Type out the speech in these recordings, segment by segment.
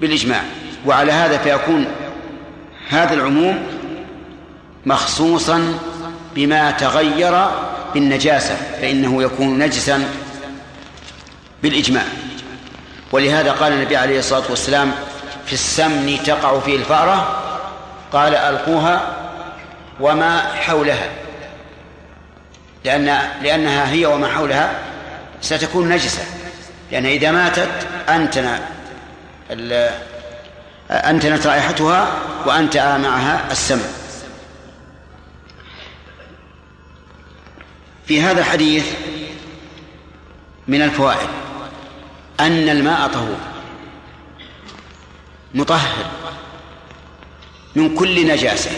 بالإجماع. وعلى هذا فيكون هذا العموم مخصوصا بما تغير بالنجاسة فإنه يكون نجسا بالإجماع. ولهذا قال النبي عليه الصلاة والسلام في السمن تقع فيه الفأرة قال ألقوها وما حولها. لأن لأنها هي وما حولها ستكون نجسة. لأن إذا ماتت أنتن أنتنت رائحتها وأنتأ معها السمن في هذا الحديث من الفوائد أن الماء طهور مطهر من كل نجاسة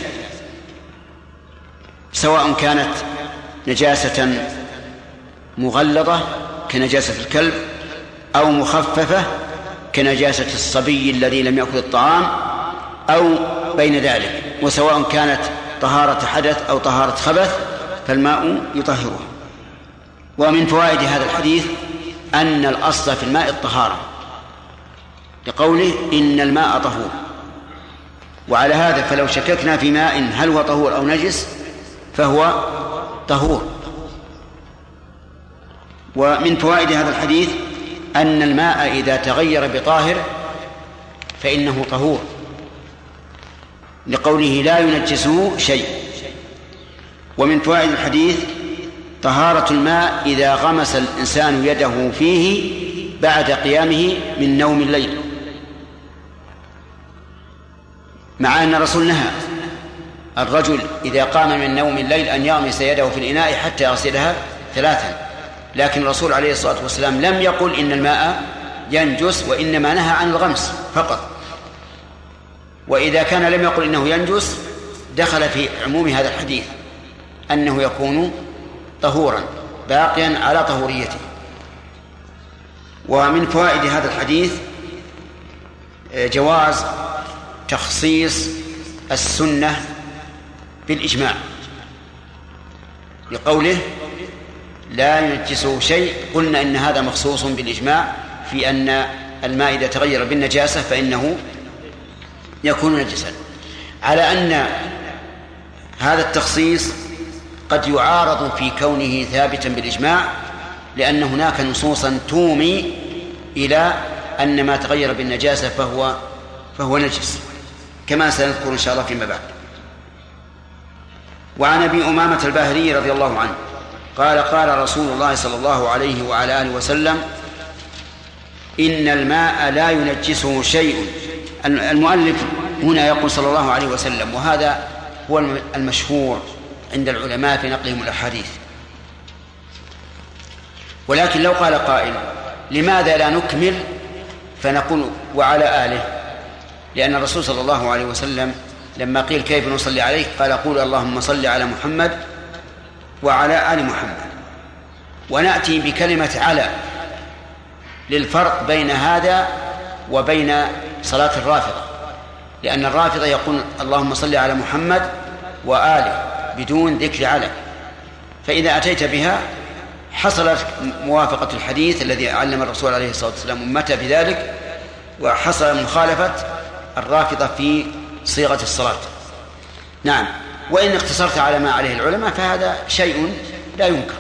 سواء كانت نجاسة مغلظة كنجاسة الكلب أو مخففة كنجاسة الصبي الذي لم يأكل الطعام أو بين ذلك وسواء كانت طهارة حدث أو طهارة خبث فالماء يطهره. ومن فوائد هذا الحديث أن الأصل في الماء الطهارة لقوله إن الماء طهور. وعلى هذا فلو شككنا في ماء هل هو طهور أو نجس فهو طهور. ومن فوائد هذا الحديث أن الماء إذا تغير بطاهر فإنه طهور. لقوله لا ينجسه شيء. ومن فوائد الحديث طهارة الماء إذا غمس الإنسان يده فيه بعد قيامه من نوم الليل. مع أن الرسول نهى الرجل إذا قام من نوم الليل أن يغمس يده في الإناء حتى يغسلها ثلاثا. لكن الرسول عليه الصلاة والسلام لم يقل إن الماء ينجس وإنما نهى عن الغمس فقط. وإذا كان لم يقل إنه ينجس دخل في عموم هذا الحديث أنه يكون طهورا باقيا على طهوريته. ومن فوائد هذا الحديث آه، جواز تخصيص السنة بالإجماع. لقوله لا ينجسه شيء. قلنا إن هذا مخصوص بالإجماع في أن الماء إذا تغير بالنجاسة فإنه يكون نجسا. على أن هذا التخصيص قد يعارض في كونه ثابتا بالإجماع لأن هناك نصوصا تومي إلى أن ما تغير بالنجاسة فهو فهو نجس كما سنذكر إن شاء الله فيما بعد. وعن أبي أمامة الباهلي رضي الله عنه قال قال رسول الله صلى الله عليه وعلى آله وسلم إن الماء لا ينجسه شيء. المؤلف هنا يقول صلى الله عليه وسلم وهذا هو المشهور عند العلماء في نقلهم الأحاديث. ولكن لو قال قائل لماذا لا نكمل؟ فنقول وعلى آله. لأن الرسول صلى الله عليه وسلم لما قيل كيف نصلي عليك؟ قال قول اللهم صل على محمد وعلى آل محمد. ونأتي بكلمة على للفرق بين هذا وبين صلاة الرافضة. لأن الرافضة يقول اللهم صل على محمد وآله بدون ذكر على فإذا أتيت بها حصلت موافقة الحديث الذي علم الرسول عليه الصلاة والسلام أمته بذلك وحصل مخالفة الرافضة في صيغة الصلاة. نعم. وإن اقتصرت على ما عليه العلماء فهذا شيء لا ينكر.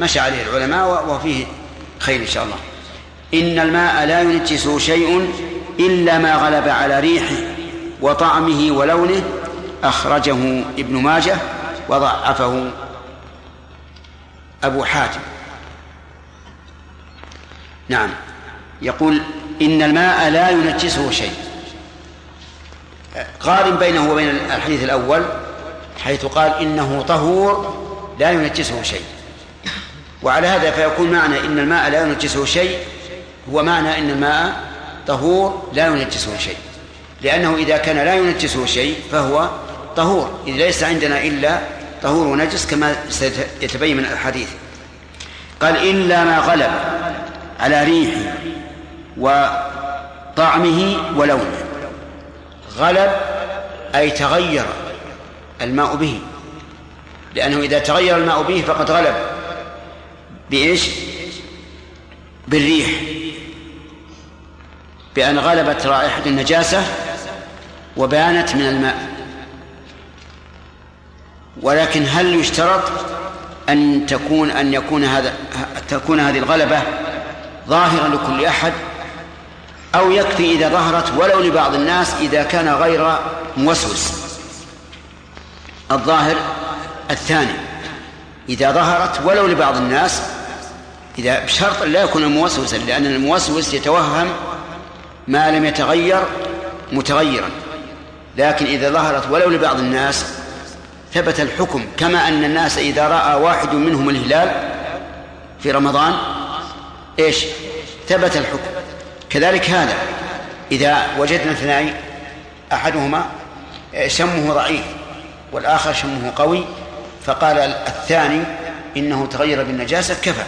مشى عليه العلماء وفيه خير إن شاء الله. إن الماء لا ينجسه شيء إلا ما غلب على ريحه وطعمه ولونه أخرجه ابن ماجه وضعفه أبو حاتم. نعم. يقول إن الماء لا ينجسه شيء. قارن بينه وبين الحديث الأول حيث قال إنه طهور لا ينجسه شيء. وعلى هذا فيكون معنى إن الماء لا ينجسه شيء هو معنى إن الماء طهور لا ينجسه شيء. لأنه إذا كان لا ينجسه شيء فهو طهور إذ ليس عندنا إلا طهور ونجس كما سيتبين من الحديث. قال إلا ما غلب على ريحه وطعمه ولونه. غلب أي تغير الماء به. لأنه إذا تغير الماء به فقد غلب بإيش؟ بالريح. بأن غلبت رائحة النجاسة وبانت من الماء. ولكن هل يشترط أن تكون أن يكون هذا تكون هذه الغلبة ظاهرة لكل أحد؟ أو يكفي إذا ظهرت ولو لبعض الناس إذا كان غير موسوس. الظاهر الثاني إذا ظهرت ولو لبعض الناس إذا بشرط لا يكون موسوسا لأن الموسوس يتوهم ما لم يتغير متغيرا. لكن إذا ظهرت ولو لبعض الناس ثبت الحكم كما أن الناس إذا رأى واحد منهم الهلال في رمضان إيش؟ ثبت الحكم. كذلك هذا إذا وجدنا اثنين أحدهما شمه ضعيف والآخر شمه قوي فقال الثاني إنه تغير بالنجاسة كفى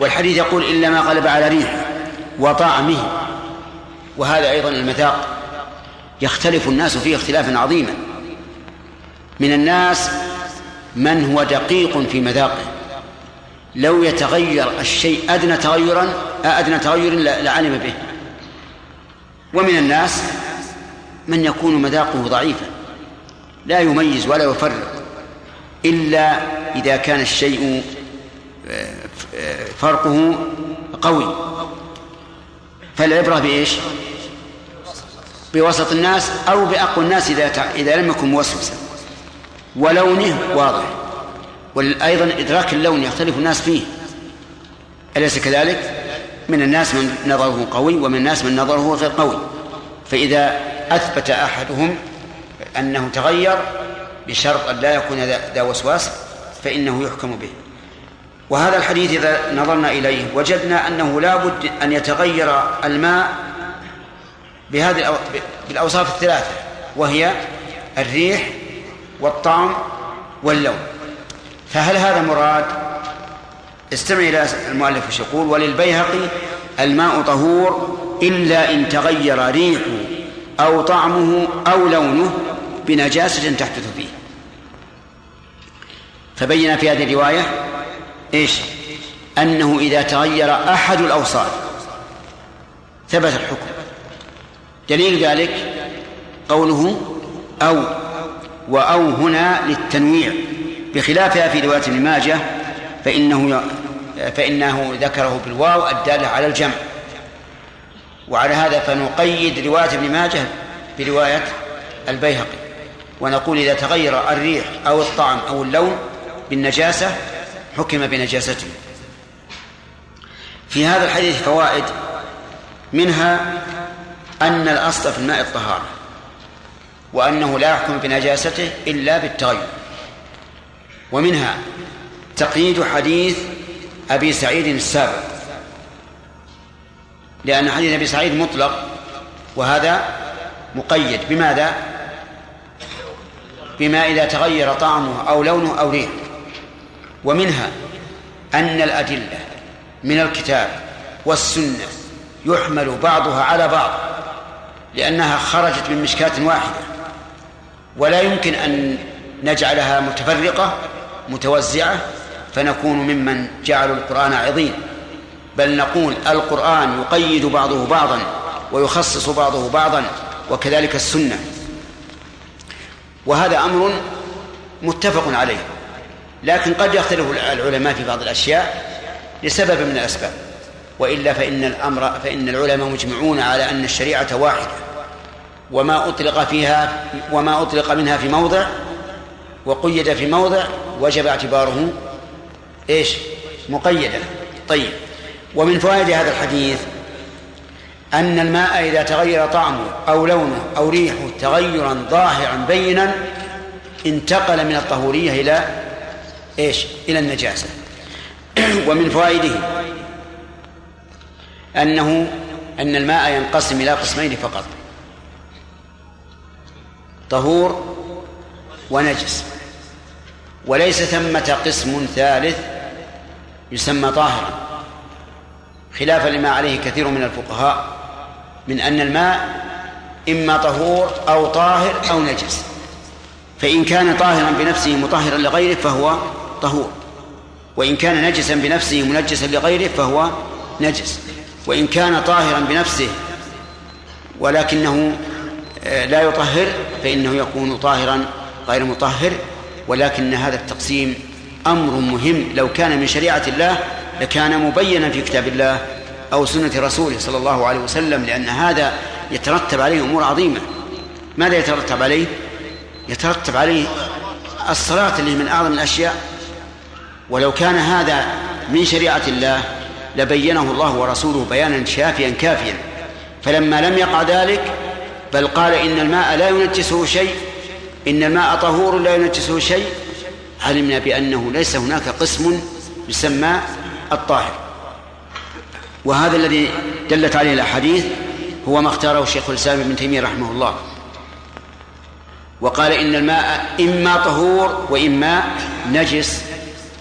والحديث يقول إلا ما غلب على ريحه وطعمه وهذا أيضا المذاق. يختلف الناس فيه اختلافا عظيما. من الناس من هو دقيق في مذاقه. لو يتغير الشيء أدنى تغيرا أدنى تغير لعلم به. ومن الناس من يكون مذاقه ضعيفا لا يميز ولا يفرق إلا إذا كان الشيء فرقه قوي. فالعبرة بإيش؟ بوسط الناس أو بأقوى الناس إذا إذا لم يكن موسوسا. ولونه واضح. وأيضا إدراك اللون يختلف الناس فيه. أليس كذلك؟ من الناس من نظره قوي ومن الناس من نظره غير قوي. فإذا أثبت أحدهم أنه تغير بشرط أن لا يكون ذا وسواس فإنه يحكم به. وهذا الحديث إذا نظرنا إليه وجدنا أنه لا بد أن يتغير الماء بهذه بالأوصاف الثلاثة وهي الريح والطعم واللون. فهل هذا مراد؟ استمع إلى المؤلف يقول وللبيهقي الماء طهور إلا إن تغير ريحه أو طعمه أو لونه بنجاسة تحدث فيه. فبين في هذه الرواية إيش؟ أنه إذا تغير أحد الأوصاف ثبت الحكم. دليل ذلك قوله أو وأو هنا للتنويع. بخلافها في رواية ابن ماجه فإنه فإنه ذكره بالواو الدالة على الجمع. وعلى هذا فنقيد رواية ابن ماجه برواية البيهقي. ونقول إذا تغير الريح أو الطعم أو اللون بالنجاسة حكم بنجاسته. في هذا الحديث فوائد منها أن الأصل في الماء الطهارة وأنه لا يحكم بنجاسته إلا بالتغير. ومنها تقييد حديث أبي سعيد السابق. لأن حديث أبي سعيد مطلق وهذا مقيد. بماذا؟ بما إذا تغير طعمه أو لونه أو ريحه. ومنها أن الأدلة من الكتاب والسنة يحمل بعضها على بعض لأنها خرجت من مشكاة واحدة. ولا يمكن أن نجعلها متفرقة متوزعة فنكون ممن جعلوا القرآن عظيم. بل نقول القرآن يقيد بعضه بعضا ويخصص بعضه بعضا وكذلك السنة. وهذا أمر متفق عليه. لكن قد يختلف العلماء في بعض الأشياء لسبب من الأسباب. وإلا فإن الأمر فإن العلماء مجمعون على أن الشريعة واحدة وما أطلق فيها وما أطلق منها في موضع وقيد في موضع وجب اعتباره إيش؟ مقيدا طيب. ومن فوائد هذا الحديث أن الماء إذا تغير طعمه أو لونه أو ريحه تغيرا ظاهرا بينا انتقل من الطهورية إلى إيش؟ إلى النجاسة. ومن فوائده أنه أن الماء ينقسم إلى قسمين فقط. طهور ونجس. وليس ثمة قسم ثالث يسمى طاهرا. خلافا لما عليه كثير من الفقهاء من أن الماء إما طهور أو طاهر أو نجس. فإن كان طاهرا بنفسه مطهرا لغيره فهو طهور. وإن كان نجسا بنفسه منجسا لغيره فهو نجس. وإن كان طاهرا بنفسه ولكنه آه، لا يطهر فإنه يكون طاهرا غير مطهر. ولكن هذا التقسيم أمر مهم. لو كان من شريعة الله لكان مبينا في كتاب الله أو سنة رسوله صلى الله عليه وسلم لأن هذا يترتب عليه أمور عظيمة. ماذا يترتب عليه؟ يترتب عليه الصلاة اللي من أعظم الأشياء. ولو كان هذا من شريعة الله لبينه الله ورسوله بيانا شافيا كافيا. فلما لم يقع ذلك بل قال إن الماء لا ينجسه شيء إن الماء طهور لا ينجسه شيء علمنا بأنه ليس هناك قسم يسمى الطاهر. وهذا الذي دلت عليه الأحاديث هو ما اختاره الشيخ الإسلام ابن تيمية رحمه الله. وقال إن الماء إما طهور وإما نجس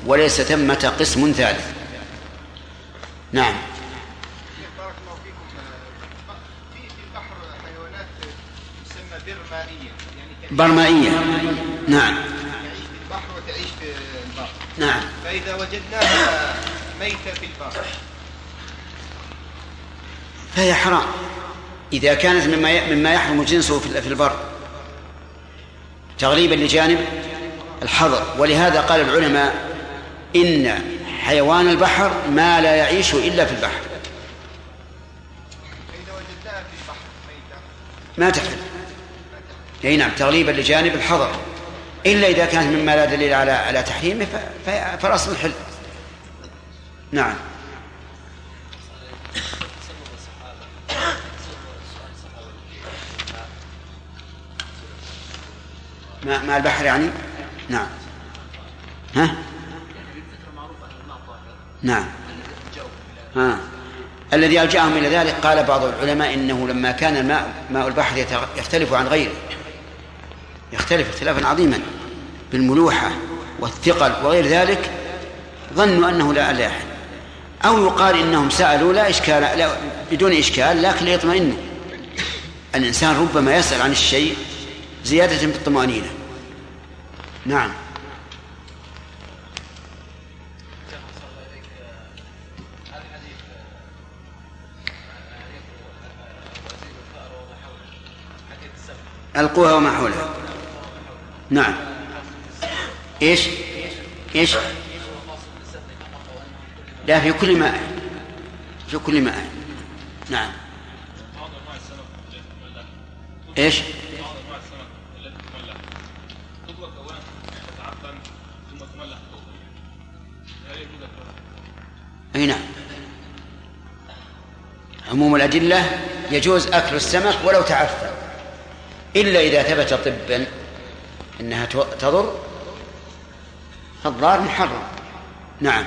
وليس ثمة قسم ثالث. نعم بارك الله فيكم في في البحر حيوانات تسمى برمائية يعني برمائية. نعم. البحر وتعيش في البر نعم. فإذا وجدناها ميتة في البر فهي حرام. إذا كانت مما مما يحرم جنسه في البر. تغليبا لجانب الحظر. ولهذا قال العلماء إن حيوان البحر ما لا يعيش إلا في البحر. فإذا وجدناها في البحر ميتة. ما تحل أي نعم تغليبا لجانب الحظر إلا إذا كانت مما لا دليل على على تحريمه فالأصل الحل نعم. ماء ماء البحر يعني؟ نعم. ها؟ نعم. ها. الذي ألجأهم إلى ذلك قال بعض العلماء إنه لما كان الماء ماء البحر يختلف عن غيره. يختلف اختلافا عظيما بالملوحة والثقل وغير ذلك ظنوا أنه لا لا أو يقال إنهم سألوا لا إشكال لا بدون إشكال لكن ليطمئنوا. الإنسان ربما يسأل عن الشيء زيادة في الطمأنينة نعم. ألقوها وما حولها. نعم. إيش؟ إيش؟ لا في كل ماء. في كل ماء. نعم. إيش؟ أي نعم. عموم الأدلة يجوز أكل السمك ولو تعفن إلا إذا ثبت طبا. أنها تضر فالضار محرم. نعم.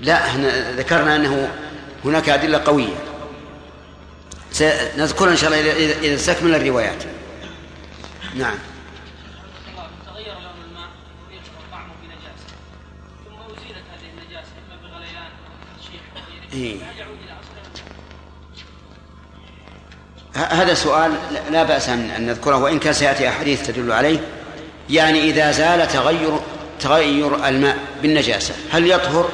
لا إحنا ذكرنا أنه هناك أدلة قوية. سنذكرها إن شاء الله اذا استكمل الروايات. نعم. إيه. هذا سؤال لا- بأس أن نذكره وإن كان سيأتي أحاديث تدل عليه. يعني إذا زال تغير تغير الماء بالنجاسة هل يطهر؟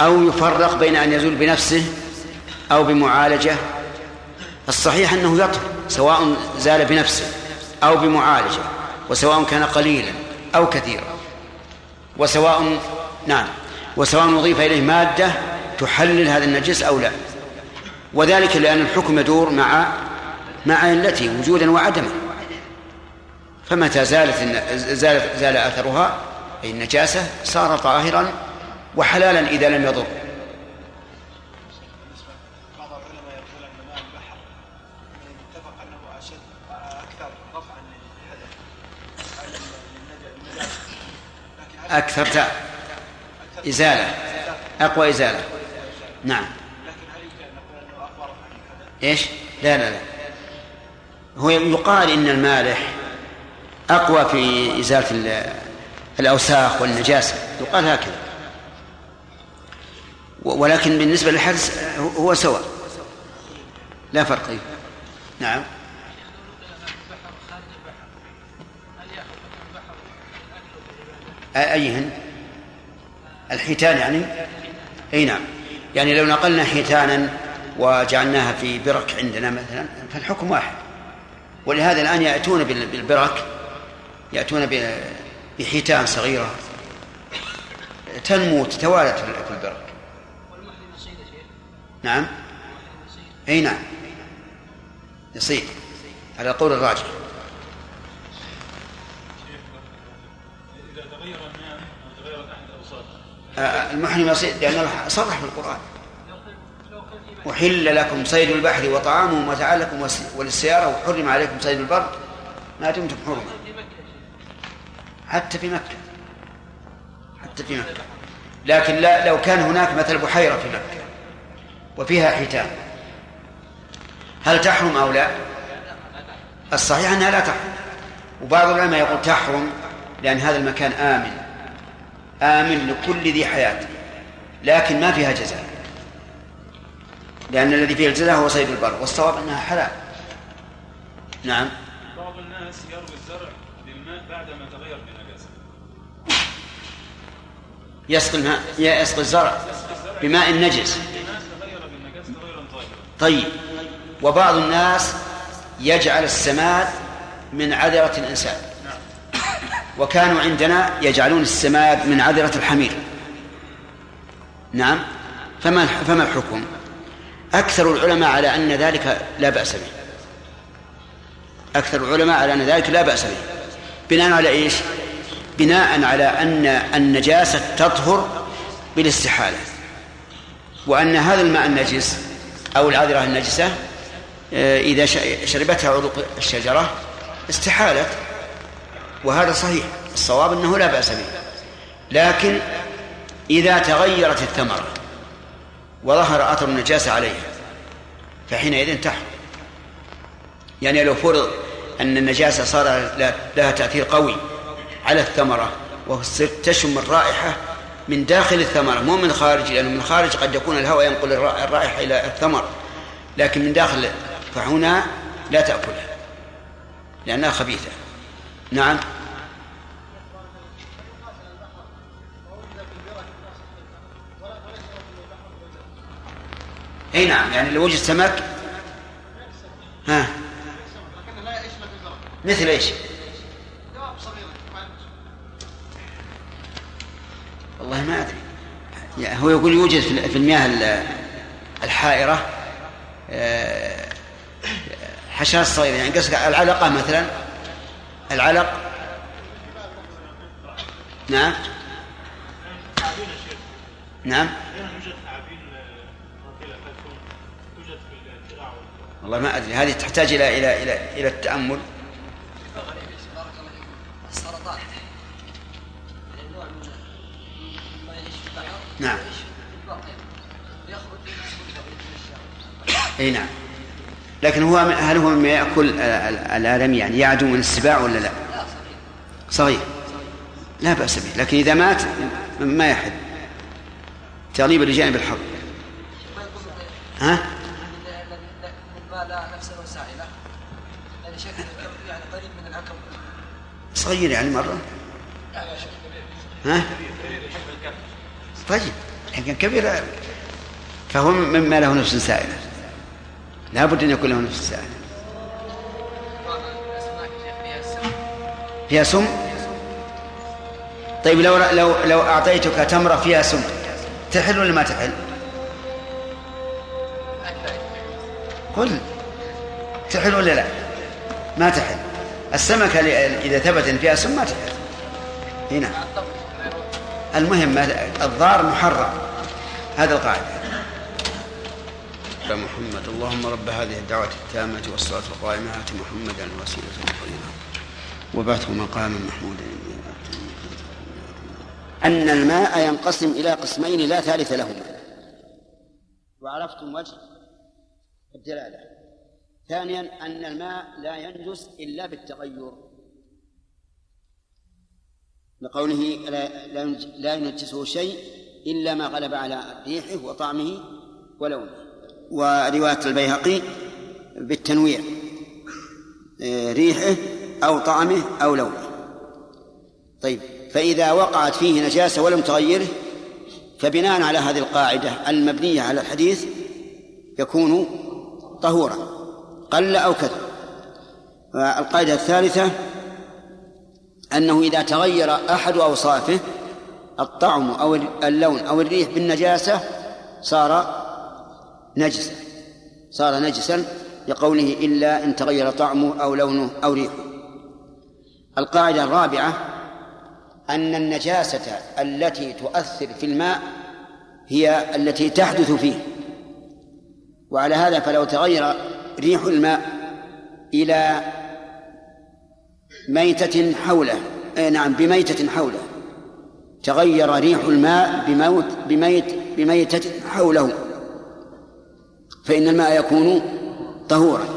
أو يفرق بين أن يزول بنفسه أو بمعالجة؟ الصحيح أنه يطهر سواء زال بنفسه أو بمعالجة وسواء كان قليلا أو كثيرا وسواء نعم. وسواء أضيف إليه مادة تحلل هذا النجس أو لا. وذلك لأن الحكم يدور مع مع علته وجودا وعدما. فمتى زالت زالت زال أثرها أي النجاسة صار طاهرا وحلالا إذا لم يضر. أكثر رفعا إزالة. أقوى إزالة. نعم. إيش؟ لا لا لا. هو يقال إن المالح أقوى في إزالة الأوساخ والنجاسة. يقال هكذا. ولكن بالنسبة للحرس هو سواء. لا فرق. أيه. نعم. أيهن؟ الحيتان يعني؟ أي نعم. يعني لو نقلنا حيتانا وجعلناها في برك عندنا مثلا فالحكم واحد. ولهذا الآن يأتون بالبرك يأتون بحيتان صغيرة. تنمو تتوالد في البرك. نعم. أي نعم. يصيد على قول الراجح. المحرم يصيد لأنه صرح في القرآن. أحل لكم صيد البحر وطعامه متاعا لكم وللسيارة وحرم عليكم صيد البر ما دمتم حرما حتى في مكة. حتى في مكة. لكن لا لو كان هناك مثل بحيرة في مكة وفيها حيتان هل تحرم أو لا؟ الصحيح أنها لا تحرم. وبعض العلماء يقول تحرم لأن هذا المكان آمن. آمن لكل ذي حياة لكن ما فيها جزاء. لأن الذي فيه الجزاء هو صيد البر والصواب أنها حلال. نعم. بعض الناس يروي الزرع بالماء بعدما تغير بالنجاسة يسقي الماء يسقي الزرع بماء نجس. طيب. وبعض الناس يجعل السماد من عذرة الإنسان. وكانوا عندنا يجعلون السماد من عذرة الحمير. نعم. فما فما الحكم؟ أكثر العلماء على أن ذلك لا بأس به. أكثر العلماء على أن ذلك لا بأس به. بناء على إيش؟ بناء على أن النجاسة تطهر بالاستحالة. وأن هذا الماء النجس أو العذرة النجسة آه، إذا شربتها عروق الشجرة استحالت. وهذا صحيح الصواب أنه لا بأس به. لكن إذا تغيرت الثمرة وظهر أثر النجاسة عليها فحينئذ تحرم يعني لو فرض أن النجاسة صار لها تأثير قوي على الثمرة وتصير تشم الرائحة من داخل الثمرة مو من خارج لأنه من خارج قد يكون الهواء ينقل الرائحة إلى الثمر لكن من داخل فهنا لا تأكلها لأنها خبيثة. نعم؟ اي نعم يعني لو وجد سمك ها. مثل إيش؟ والله ما أدري. يعني هو يقول يوجد في المياه الحائرة آه، حشرات صغيرة. يعني قصدك العلقة مثلا؟ العلق؟ نعم. نعم. والله ما أدري. هذه تحتاج إلى إلى إلى إلى التأمل. السرطان نعم. إي نعم. لكن هو هل هو مما يأكل الادمي يعني يعدو من السباع ولا لا؟ صغير. لا بأس به. لكن إذا مات ما يحد تغليبا لجانب الحظ ها؟ ما لا نفسه سائله يعني شكل يعني قريب من العكم صغير يعني مرة ها؟ طيب لكن كبير فهو مما له نفس سائلة لا بد أن يكون له نفس سائلة فيها سم طيب لو لو لو أعطيتك تمرة فيها سم تحل ولا ما تحل؟ قل تحل ولا لا؟ ما تحل السمكة إذا ثبت فيها سم ما تحل هنا المهم الضار محرم. هذا القاعدة. محمد اللهم رب هذه الدعوة التامة والصلاة القائمة آت محمدا الوسيلة والفضيلة وبعثه مقاما محمودا. أن الماء ينقسم إلى قسمين لا ثالث لهما. وعرفتم وجه الدلالة. ثانيا أن الماء لا ينجس إلا بالتغير. لقوله لا لا ينجسه شيء إلا ما غلب على ريحه وطعمه ولونه. ورواية البيهقي بالتنويع ريحه أو طعمه أو لونه. طيب فإذا وقعت فيه نجاسة ولم تغيره فبناء على هذه القاعدة المبنية على الحديث يكون طهورا. قل أو كثر. القاعدة الثالثة أنه إذا تغير أحد أوصافه الطعم أو اللون أو الريح بالنجاسة صار نجسا. صار نجسا لقوله إلا إن تغير طعمه أو لونه أو ريحه. القاعدة الرابعة أن النجاسة التي تؤثر في الماء هي التي تحدث فيه. وعلى هذا فلو تغير ريح الماء إلى ميتة حوله. أي نعم بميتة حوله. تغير ريح الماء بموت بميت بميتة حوله. فإن الماء يكون طهورا.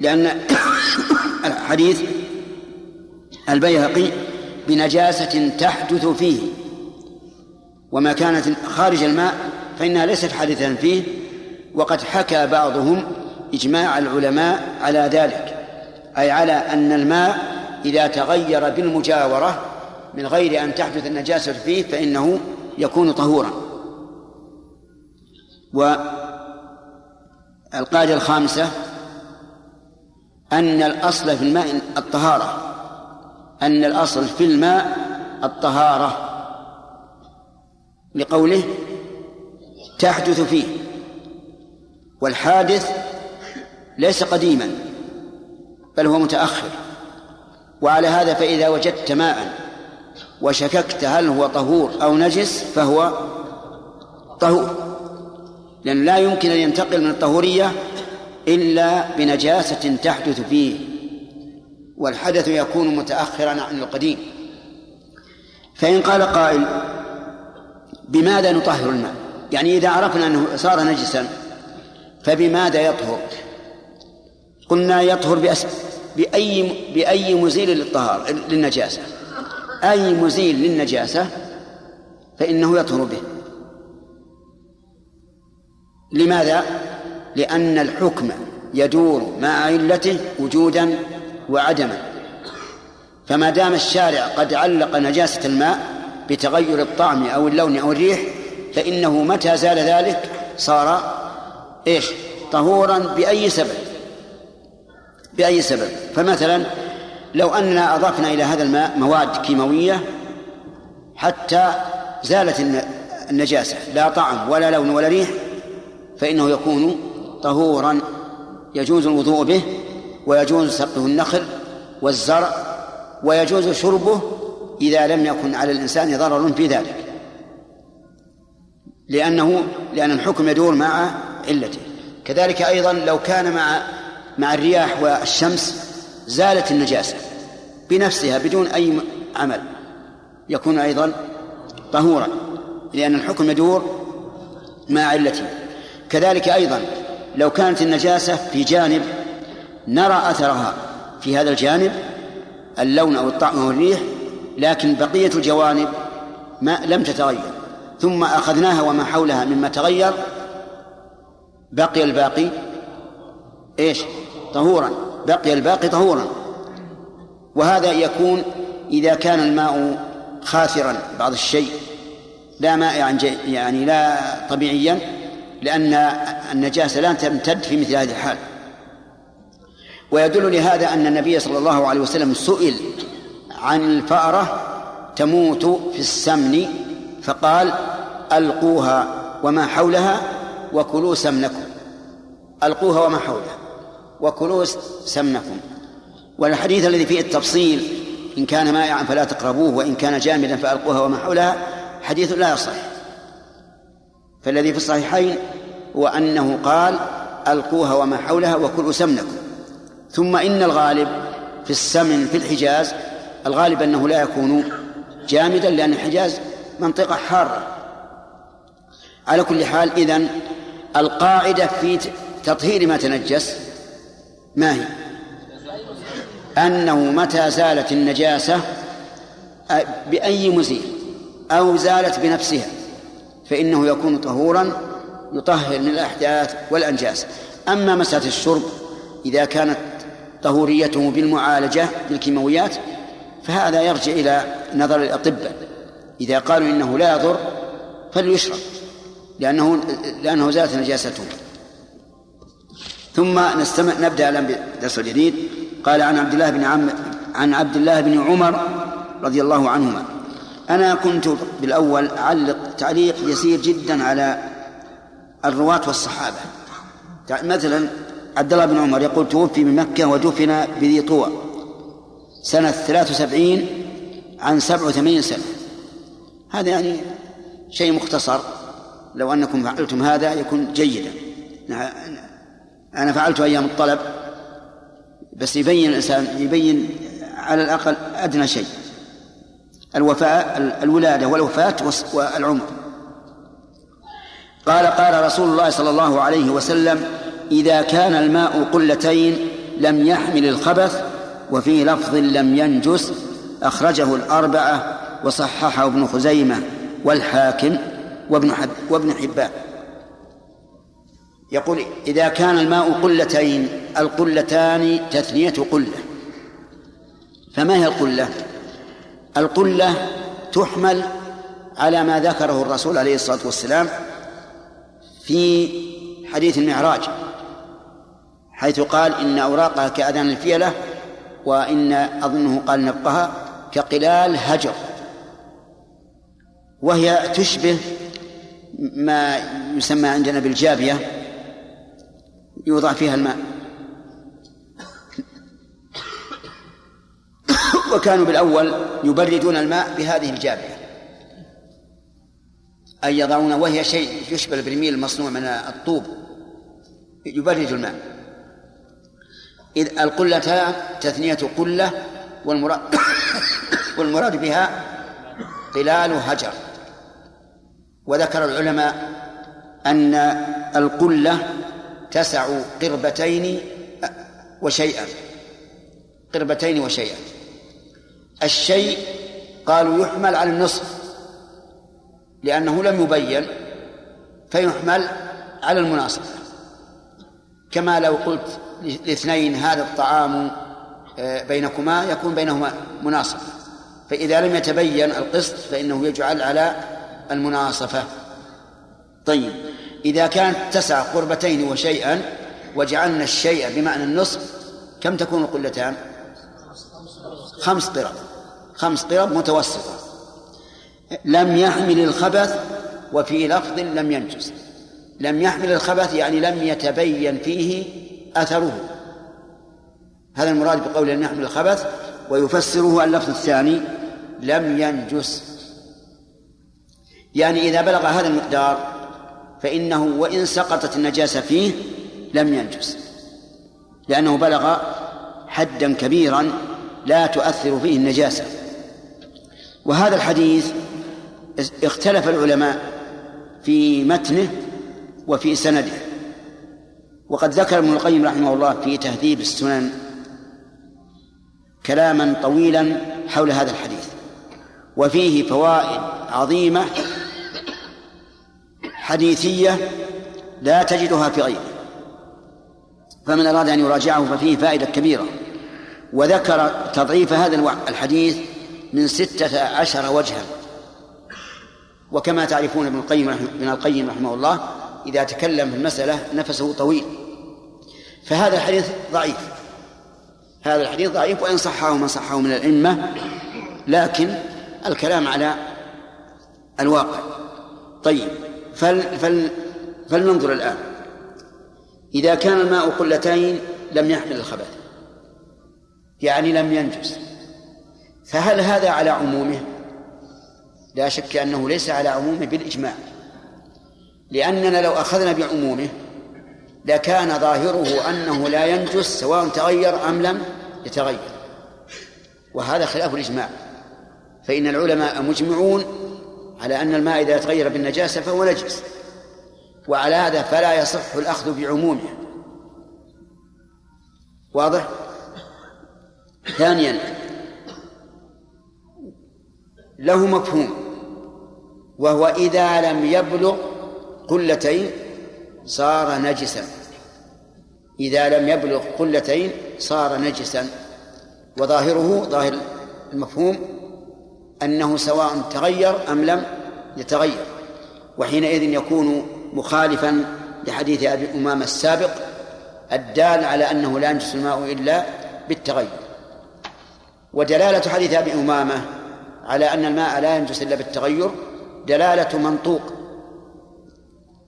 لأن الحديث البيهقي بنجاسة تحدث فيه. وما كانت خارج الماء فإنها ليست حادثة فيه. وقد حكى بعضهم إجماع العلماء على ذلك أي على أن الماء إذا تغير بالمجاورة من غير أن تحدث النجاسة فيه فإنه يكون طهورا. والقاعدة الخامسة أن الأصل في الماء الطهارة أن الأصل في الماء الطهارة لقوله تحدث فيه. والحادث ليس قديما بل هو متأخر. وعلى هذا فإذا وجدت ماء وشككت هل هو طهور أو نجس فهو طهور لأن لا يمكن أن ينتقل من الطهورية إلا بنجاسة تحدث فيه. والحدث يكون متأخرا عن القديم. فإن قال قائل بماذا نطهر الماء؟ يعني إذا عرفنا أنه صار نجسا فبماذا يطهر؟ قلنا يطهر بأس بأي بأي مزيل للطهارة للنجاسة. أي مزيل للنجاسة فإنه يطهر به. لماذا؟ لأن الحكم يدور مع علته وجودا وعدما. فما دام الشارع قد علق نجاسة الماء بتغير الطعم أو اللون أو الريح فإنه متى زال ذلك؟ صار إيش؟ طهورا بأي سبب؟ بأي سبب؟ فمثلا لو أننا أضفنا إلى هذا الماء مواد كيماوية حتى زالت النجاسة لا طعم ولا لون ولا ريح فإنه يكون طهورا يجوز الوضوء به ويجوز سقه النخل والزرع ويجوز شربه إذا لم يكن على الإنسان ضرر في ذلك. لأنه لأن الحكم يدور مع علته كذلك أيضا لو كان مع مع الرياح والشمس زالت النجاسة بنفسها بدون أي عمل. يكون أيضا طهورا لأن الحكم يدور مع علته. كذلك أيضا لو كانت النجاسة في جانب نرى أثرها في هذا الجانب اللون أو الطعم أو الريح لكن بقية الجوانب ما لم تتغير. ثم أخذناها وما حولها مما تغير بقي الباقي إيش؟ طهورا. بقي الباقي طهورا. وهذا يكون إذا كان الماء خاثرا بعض الشيء. لا ماء يعني لا طبيعيا لأن النجاسة لا تمتد في مثل هذه الحال. ويدل لهذا أن النبي صلى الله عليه وسلم سئل عن الفأرة تموت في السمن فقال ألقوها وما حولها وكلوا سمنكم. ألقوها وما حولها. وكلوا سمنكم. والحديث الذي فيه التفصيل إن كان مائعا فلا تقربوه وإن كان جامدا فألقوها وما حولها حديث لا يصح. فالذي في الصحيحين هو أنه قال ألقوها وما حولها وكلوا سمنكم. ثم إن الغالب في السمن في الحجاز الغالب أنه لا يكون جامدا لأن الحجاز منطقة حارة. على كل حال إذن القاعدة في تطهير ما تنجس. ما هي؟ أنه متى زالت النجاسة؟ بأي مزيل؟ أو زالت بنفسها. فإنه يكون طهورا يطهر من الأحداث والأنجاس. أما مسألة الشرب إذا كانت طهوريته بالمعالجة بالكيماويات فهذا يرجع إلى نظر الأطباء. إذا قالوا إنه لا يضر فليشرب. لأنه لأنه زالت نجاسته ثم نستمع نبدأ الآن بالدرس الجديد قال عن عبد الله بن عم عن عبد الله بن عمر رضي الله عنهما. أنا كنت بالأول أعلق تعليق يسير جدا على الرواة والصحابة. مثلا عبد الله بن عمر يقول توفي من مكة ودفن بذي طوى. سنة 73 عن 87 سنة. هذا يعني شيء مختصر. لو أنكم فعلتم هذا يكون جيدا. أنا فعلت أيام الطلب بس يبين الإنسان يبين على الأقل أدنى شيء. الوفاء الولادة والوفاة والعمر. قال قال رسول الله صلى الله عليه وسلم إذا كان الماء قلتين لم يحمل الخبث وفي لفظ لم ينجس أخرجه الأربعة وصححه ابن خزيمة والحاكم وابن حب وابن حبان. يقول إذا كان الماء قلتين القلتان تثنية قلة. فما هي القلة؟ القلة تحمل على ما ذكره الرسول عليه الصلاة والسلام في حديث المعراج حيث قال إن أوراقها كأذان الفيلة وإن أظنه قال نبقها كقلال هجر. وهي تشبه ما يسمى عندنا بالجابية يوضع فيها الماء. وكانوا بالأول يبردون الماء بهذه الجابية. أي يضعون وهي شيء يشبه البرميل المصنوع من الطوب. يبرد الماء. إذ القلتان تثنية قلة والمراد والمراد بها قلال هجر. وذكر العلماء أن القلة تسع قربتين وشيئا. قربتين وشيئا. الشيء قالوا يحمل على النصف لأنه لم يبين فيحمل على المناصفة. كما لو قلت لاثنين هذا الطعام آه، بينكما يكون بينهما مناصفة فإذا لم يتبين القسط فإنه يجعل على المناصفة. طيب إذا كانت تسع قربتين وشيئا وجعلنا الشيء بمعنى النصف كم تكون القلتان خمس قرب. خمس قرب متوسطة. لم يحمل الخبث وفي لفظ لم ينجس. لم يحمل الخبث يعني لم يتبين فيه أثره. هذا المراد بقول لم يحمل الخبث ويفسره اللفظ الثاني لم ينجس. يعني إذا بلغ هذا المقدار فإنه وإن سقطت النجاسة فيه لم ينجس. لأنه بلغ حدا كبيرا لا تؤثر فيه النجاسة. وهذا الحديث اختلف العلماء في متنه وفي سنده. وقد ذكر ابن القيم رحمه الله في تهذيب السنن كلاما طويلا حول هذا الحديث. وفيه فوائد عظيمة حديثية لا تجدها في غيره. فمن أراد أن يراجعه ففيه فائدة كبيرة. وذكر تضعيف هذا الحديث من ستة عشر وجها. وكما تعرفون ابن القيم ابن القيم رحمه الله إذا تكلم في المسألة نفسه طويل. فهذا الحديث ضعيف. هذا الحديث ضعيف وإن صحه من صحه من الأئمة. لكن الكلام على الواقع. طيب. فل فل فلننظر الآن. إذا كان الماء قلتين لم يحمل الخبث. يعني لم ينجس. فهل هذا على عمومه؟ لا شك أنه ليس على عمومه بالإجماع. لأننا لو أخذنا بعمومه لكان ظاهره أنه لا ينجس سواء تغير أم لم يتغير. وهذا خلاف الإجماع. فإن العلماء مجمعون على أن الماء إذا تغير بالنجاسة فهو نجس. وعلى هذا فلا يصح الأخذ بعمومه. واضح؟ ثانيا له مفهوم وهو إذا لم يبلغ قلتين صار نجسا. إذا لم يبلغ قلتين صار نجسا. وظاهره ظاهر المفهوم أنه سواء تغير أم لم يتغير. وحينئذ يكون مخالفا لحديث أبي أمامة السابق الدال على أنه لا ينجس الماء إلا بالتغير. ودلالة حديث أبي أمامة على أن الماء لا ينجس إلا بالتغير دلالة منطوق.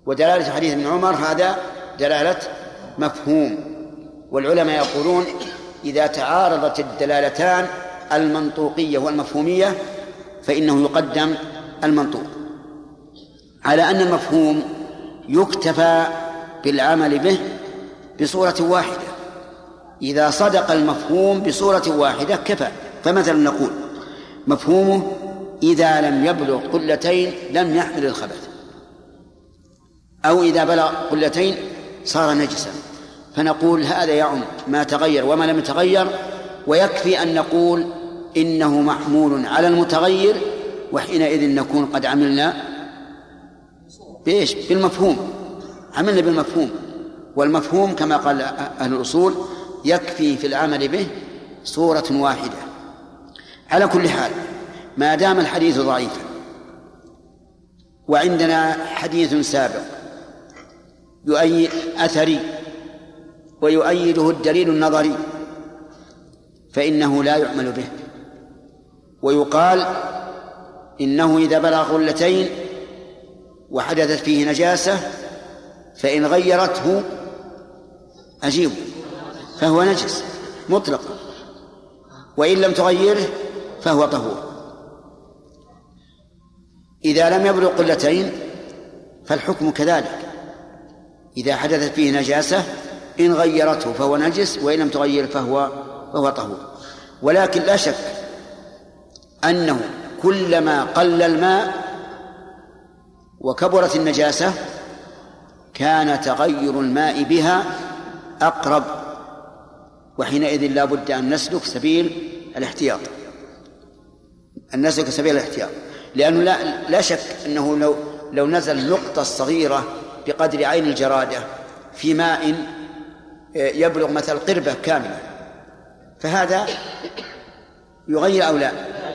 ودلالة حديث ابن عمر هذا دلالة مفهوم. والعلماء يقولون إذا تعارضت الدلالتان المنطوقية والمفهومية فإنه يقدم المنطوق. على أن المفهوم يكتفى بالعمل به بصورة واحدة. إذا صدق المفهوم بصورة واحدة كفى. فمثلا نقول مفهومه إذا لم يبلغ قلتين لم يحمل الخبث. أو إذا بلغ قلتين صار نجسا. فنقول هذا يعم ما تغير وما لم يتغير ويكفي أن نقول إنه محمول على المتغير وحينئذ نكون قد عملنا بإيش؟ بالمفهوم. عملنا بالمفهوم. والمفهوم كما قال أهل الأصول يكفي في العمل به صورة واحدة. على كل حال ما دام الحديث ضعيفا وعندنا حديث سابق يؤيد أثري ويؤيده الدليل النظري فإنه لا يعمل به. ويقال إنه إذا بلغ غلتين وحدثت فيه نجاسة فإن غيرته أجيب فهو نجس مطلقا وإن لم تغيره فهو طهور. إذا لم يبلغ قلتين فالحكم كذلك. إذا حدثت فيه نجاسة إن غيرته فهو نجس وإن لم تغير فهو فهو طهور. ولكن لا شك أنه كلما قل الماء وكبرت النجاسة كان تغير الماء بها أقرب وحينئذ لا بد أن نسلك سبيل الاحتياط. أن نسلك سبيل الاحتياط. لأنه لا, لا شك أنه لو لو نزل النقطة الصغيرة بقدر عين الجرادة في ماء يبلغ مثل قربة كاملة فهذا يغير أو لا؟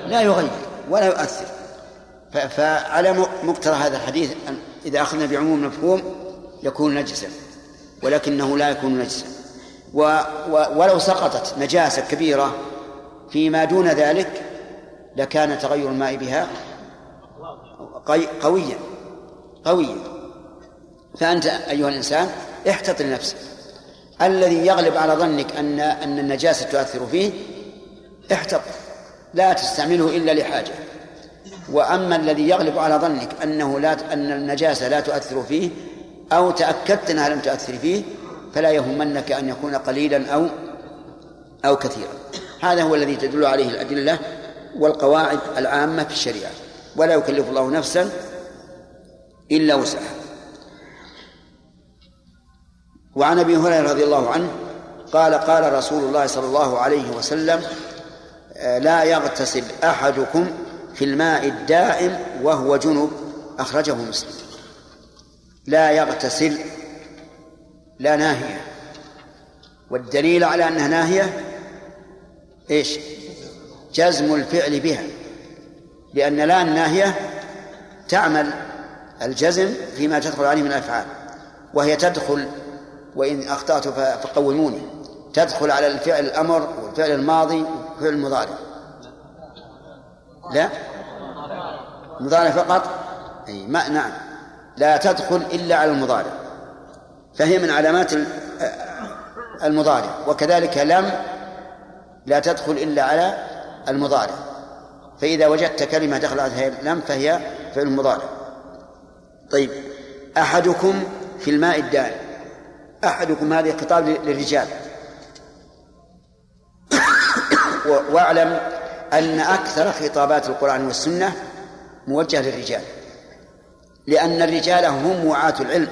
لا يغير ولا يؤثر. فعلى مقتضى هذا الحديث إذا أخذنا بعموم المفهوم يكون نجسا ولكنه لا يكون نجسا. ولو سقطت نجاسة كبيرة فيما دون ذلك لكان تغير الماء بها قويا قويا. فأنت أيها الإنسان احتط لنفسك الذي يغلب على ظنك أن أن النجاسة تؤثر فيه احتط لا تستعمله إلا لحاجة. وأما الذي يغلب على ظنك أنه لا أن النجاسة لا تؤثر فيه أو تأكدت أنها لم تؤثر فيه فلا يهمنك أن يكون قليلا أو أو كثيرا. هذا هو الذي تدل عليه الأدلة والقواعد العامة في الشريعة. ولا يكلف الله نفسا إلا وسعها. وعن أبي هريرة رضي الله عنه قال قال رسول الله صلى الله عليه وسلم لا يغتسل أحدكم في الماء الدائم وهو جنب أخرجه مسلم. لا يغتسل لا ناهية. والدليل على أنها ناهية إيش؟ جزم الفعل بها. لأن لا الناهيه تعمل الجزم فيما تدخل عليه من الأفعال. وهي تدخل وإن أخطأت فقوموني. تدخل على الفعل الأمر والفعل الماضي والفعل المضارع. لا؟ المضارع فقط؟ أي ما نعم. لا تدخل إلا على المضارع. فهي من علامات المضارع. وكذلك لم لا تدخل إلا على المضارع. فإذا وجدت كلمة دخل عليها لم فهي فعل المضارع طيب. أحدكم في الماء الدائم. أحدكم هذه خطاب للرجال. واعلم أن أكثر خطابات القرآن والسنة موجهة للرجال لأن الرجال هم وعاة العلم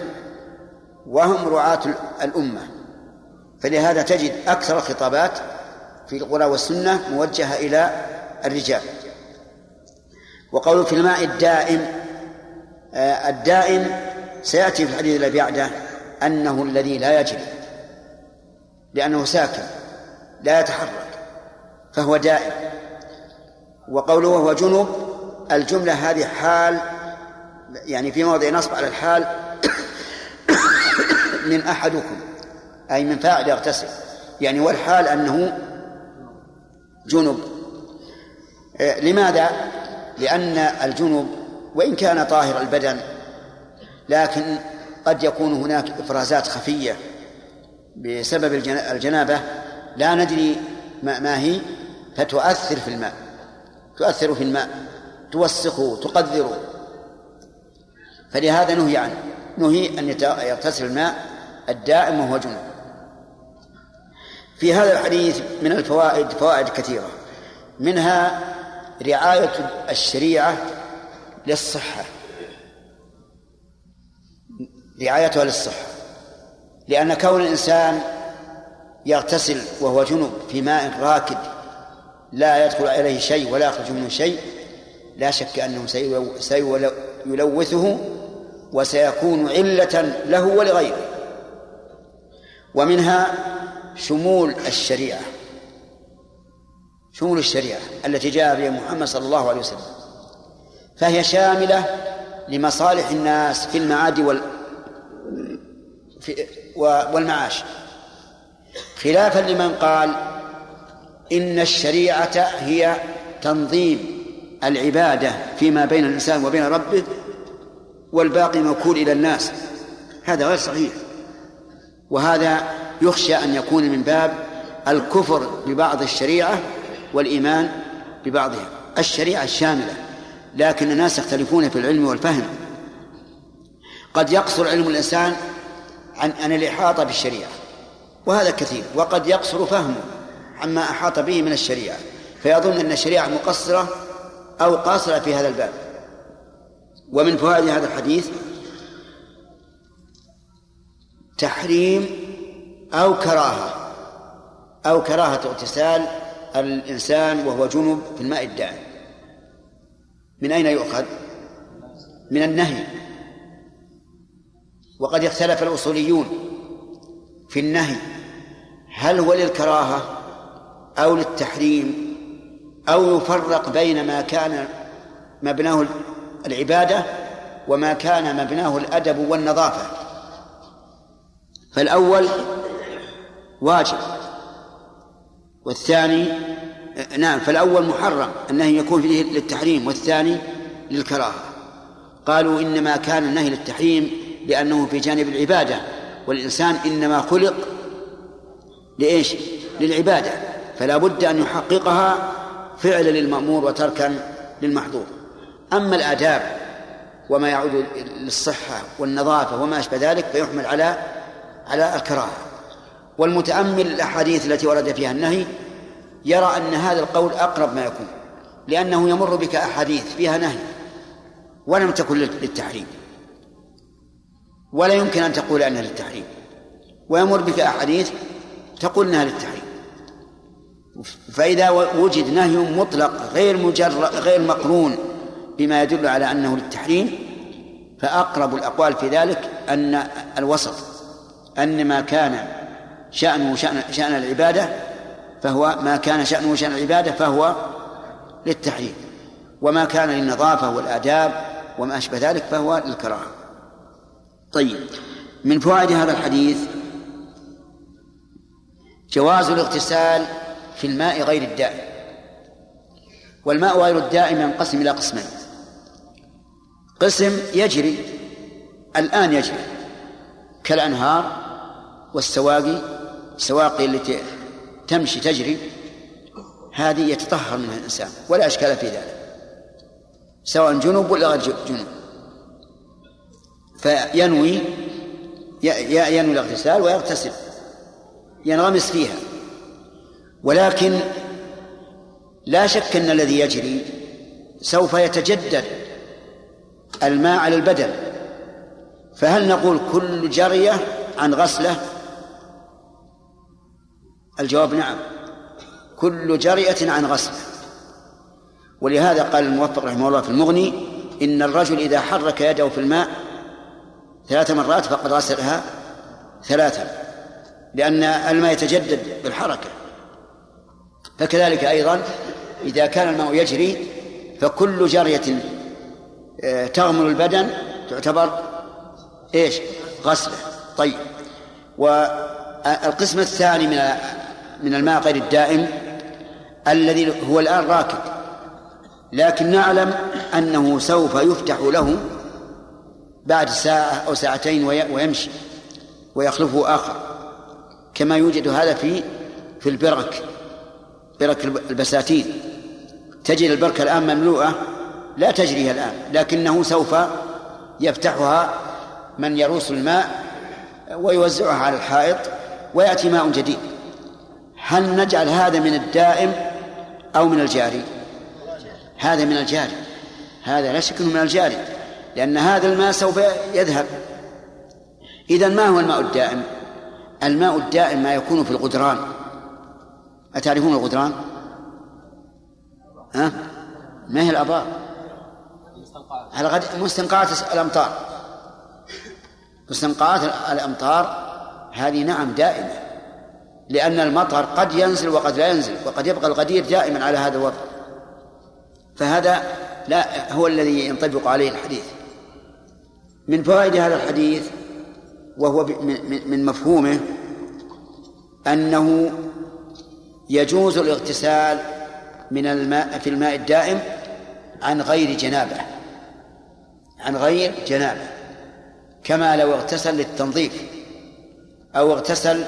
وهم رعاة الأمة. فلهذا تجد أكثر الخطابات في القرآن والسنة موجهة إلى الرجال. وقول في الماء الدائم آه، الدائم سيأتي في الحديث الذي بعده أنه الذي لا يجري لأنه ساكن لا يتحرك. فهو دائم وقوله وهو جنب الجملة هذه حال يعني في موضع نصب على الحال من أحدكم أي من فاعل يغتسل. يعني والحال أنه جنب آه، لماذا؟ لأن الجنب وإن كان طاهر البدن لكن قد يكون هناك إفرازات خفية بسبب الجنابة لا ندري ما هي. فتؤثر في الماء. تؤثر في الماء. توسخه تقذره. فلهذا نهي عنه. نهي أن يغتسل الماء الدائم وهو جنب. في هذا الحديث من الفوائد فوائد كثيرة. منها رعاية الشريعة للصحة. رعايتها للصحة. لأن كون الإنسان يغتسل وهو جنب في ماء راكد لا يدخل عليه شيء ولا يخرج منه شيء لا شك أنه سيلوثه وسيكون علة له ولغيره. ومنها شمول الشريعة شمول الشريعة التي جاء بها محمد صلى الله عليه وسلم. فهي شاملة لمصالح الناس في المعاد وال والمعاش. خلافا لمن قال إن الشريعة هي تنظيم العبادة فيما بين الإنسان وبين ربه والباقي موكول إلى الناس. هذا غير صحيح. وهذا يخشى أن يكون من باب الكفر ببعض الشريعة والإيمان ببعضها. الشريعة الشاملة لكن الناس يختلفون في العلم والفهم. قد يقصر علم الإنسان عن عن الإحاطة بالشريعة وهذا كثير. وقد يقصر فهمه. عما أحاط به من الشريعة فيظن أن الشريعة مقصرة أو قاصرة في هذا الباب. ومن فوائد هذا الحديث تحريم أو كراهة أو كراهة اغتسال الإنسان وهو جنب في الماء الدائم. من أين يؤخذ؟ من النهي. وقد اختلف الأصوليون في النهي هل هو للكراهة أو للتحريم أو يفرق بين ما كان مبناه العبادة وما كان مبناه الأدب والنظافة. فالأول واجب والثاني نعم فالأول محرم أنه يكون فيه للتحريم والثاني للكراهة. قالوا إنما كان النهي للتحريم لأنه في جانب العبادة والإنسان إنما خلق لإيش؟ للعبادة. فلا بد أن يحققها فعلا للمأمور وتركا للمحظور. أما الآداب وما يعود للصحة والنظافة وما أشبه ذلك فيحمل على على الكراهة. والمتأمل الأحاديث التي ورد فيها النهي يرى أن هذا القول أقرب ما يكون لأنه يمر بك أحاديث فيها نهي ولم تكن للتحريم. ولا يمكن أن تقول أنها للتحريم. ويمر بك أحاديث تقول أنها للتحريم. فإذا وجد نهي مطلق غير مجرد غير مقرون بما يدل على أنه للتحريم فأقرب الأقوال في ذلك أن الوسط أن ما كان شأنه شأن, شأن العبادة فهو ما كان شأنه شأن العبادة فهو للتحريم وما كان للنظافة والآداب وما أشبه ذلك فهو للكراهة. طيب من فوائد هذا الحديث جواز الاغتسال في الماء غير الدائم. والماء غير الدائم ينقسم إلى قسمين. قسم يجري الآن يجري كالأنهار والسواقي السواقي التي تمشي تجري هذه يتطهر منها الإنسان ولا إشكال في ذلك. سواء جنوب ولا غير جنوب. فينوي ينوي الاغتسال ويغتسل ينغمس فيها. ولكن لا شك أن الذي يجري سوف يتجدد الماء على البدن فهل نقول كل جرية عن غسلة؟ الجواب نعم. كل جريئة عن غسلة ولهذا قال الموفق رحمه الله في المغني إن الرجل إذا حرك يده في الماء ثلاث مرات فقد غسلها ثلاثا لأن الماء يتجدد بالحركة. فكذلك أيضا إذا كان الماء يجري فكل جرية آه، تغمر البدن تعتبر إيش؟ غسله طيب. والقسم الثاني من من الماء غير الدائم الذي هو الآن راكب. لكن نعلم أنه سوف يفتح له بعد ساعة أو ساعتين ويمشي ويخلفه آخر. كما يوجد هذا في في البرك. برك البساتين. تجد البركة الآن مملوءة؟ لا تجري الآن لكنه سوف يفتحها من يروس الماء ويوزعها على الحائط ويأتي ماء جديد. هل نجعل هذا من الدائم أو من الجاري؟ هذا من الجاري. هذا لا شك من الجاري لأن هذا الماء سوف يذهب. إذا ما هو الماء الدائم؟ الماء الدائم ما يكون في الغدران. أتعرفون الغدران؟ ها؟ ما هي الآبار مستنقعات الأمطار. مستنقعات الأمطار هذه نعم دائمة لأن المطر قد ينزل وقد لا ينزل وقد يبقى الغدير دائما على هذا الوضع. فهذا لا هو الذي ينطبق عليه الحديث. من فوائد هذا الحديث وهو من مفهومه أنه يجوز الاغتسال من الماء في الماء الدائم عن غير جنابة. عن غير جنابة. كما لو اغتسل للتنظيف أو اغتسل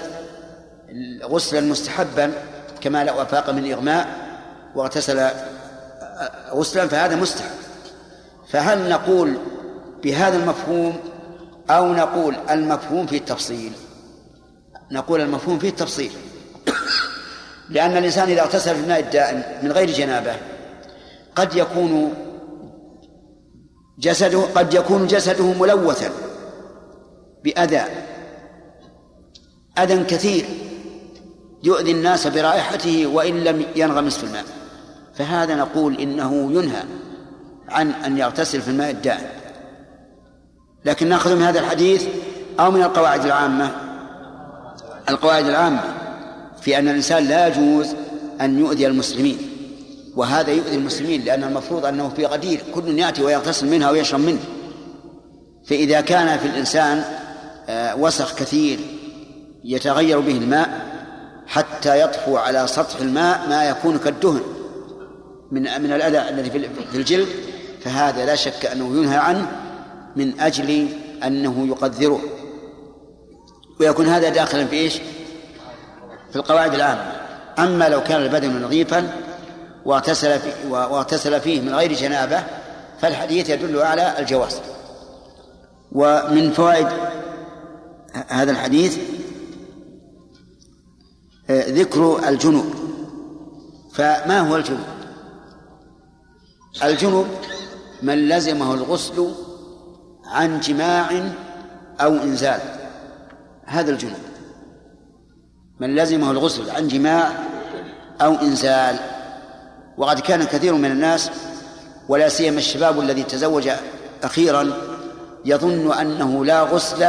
غسلا مستحبا كما لو أفاق من اغماء واغتسل غسلا فهذا مستحب. فهل نقول بهذا المفهوم أو نقول المفهوم في التفصيل؟ نقول المفهوم فيه التفصيل. لأن الإنسان إذا اغتسل في الماء الدائم من غير جنابة قد يكون جسده قد يكون جسده ملوثا بأذى. أذى كثير يؤذي الناس برائحته وإن لم ينغمس في الماء. فهذا نقول إنه ينهى عن أن يغتسل في الماء الدائم. لكن نأخذ من هذا الحديث أو من القواعد العامة. القواعد العامة. في أن الإنسان لا يجوز أن يؤذي المسلمين وهذا يؤذي المسلمين لأن المفروض أنه في غدير كل يأتي ويغتسل منها ويشرب منه. فإذا كان في الإنسان آه، وسخ كثير يتغير به الماء حتى يطفو على سطح الماء ما يكون كالدهن من من الأذى الذي في الجلد. فهذا لا شك أنه ينهى عنه من أجل أنه يقذره. ويكون هذا داخلا في إيش؟ في القواعد العامة أما لو كان البدن نظيفا واغتسل واغتسل فيه من غير جنابة فالحديث يدل على الجواز. ومن فوائد هذا الحديث آه، ذكر الجنوب. فما هو الجنوب؟ الجنوب من لزمه الغسل عن جماع أو إنزال. هذا الجنوب. من لزمه الغسل عن جماع أو إنزال. وقد كان كثير من الناس ولا سيما الشباب الذي تزوج أخيرا يظن أنه لا غسل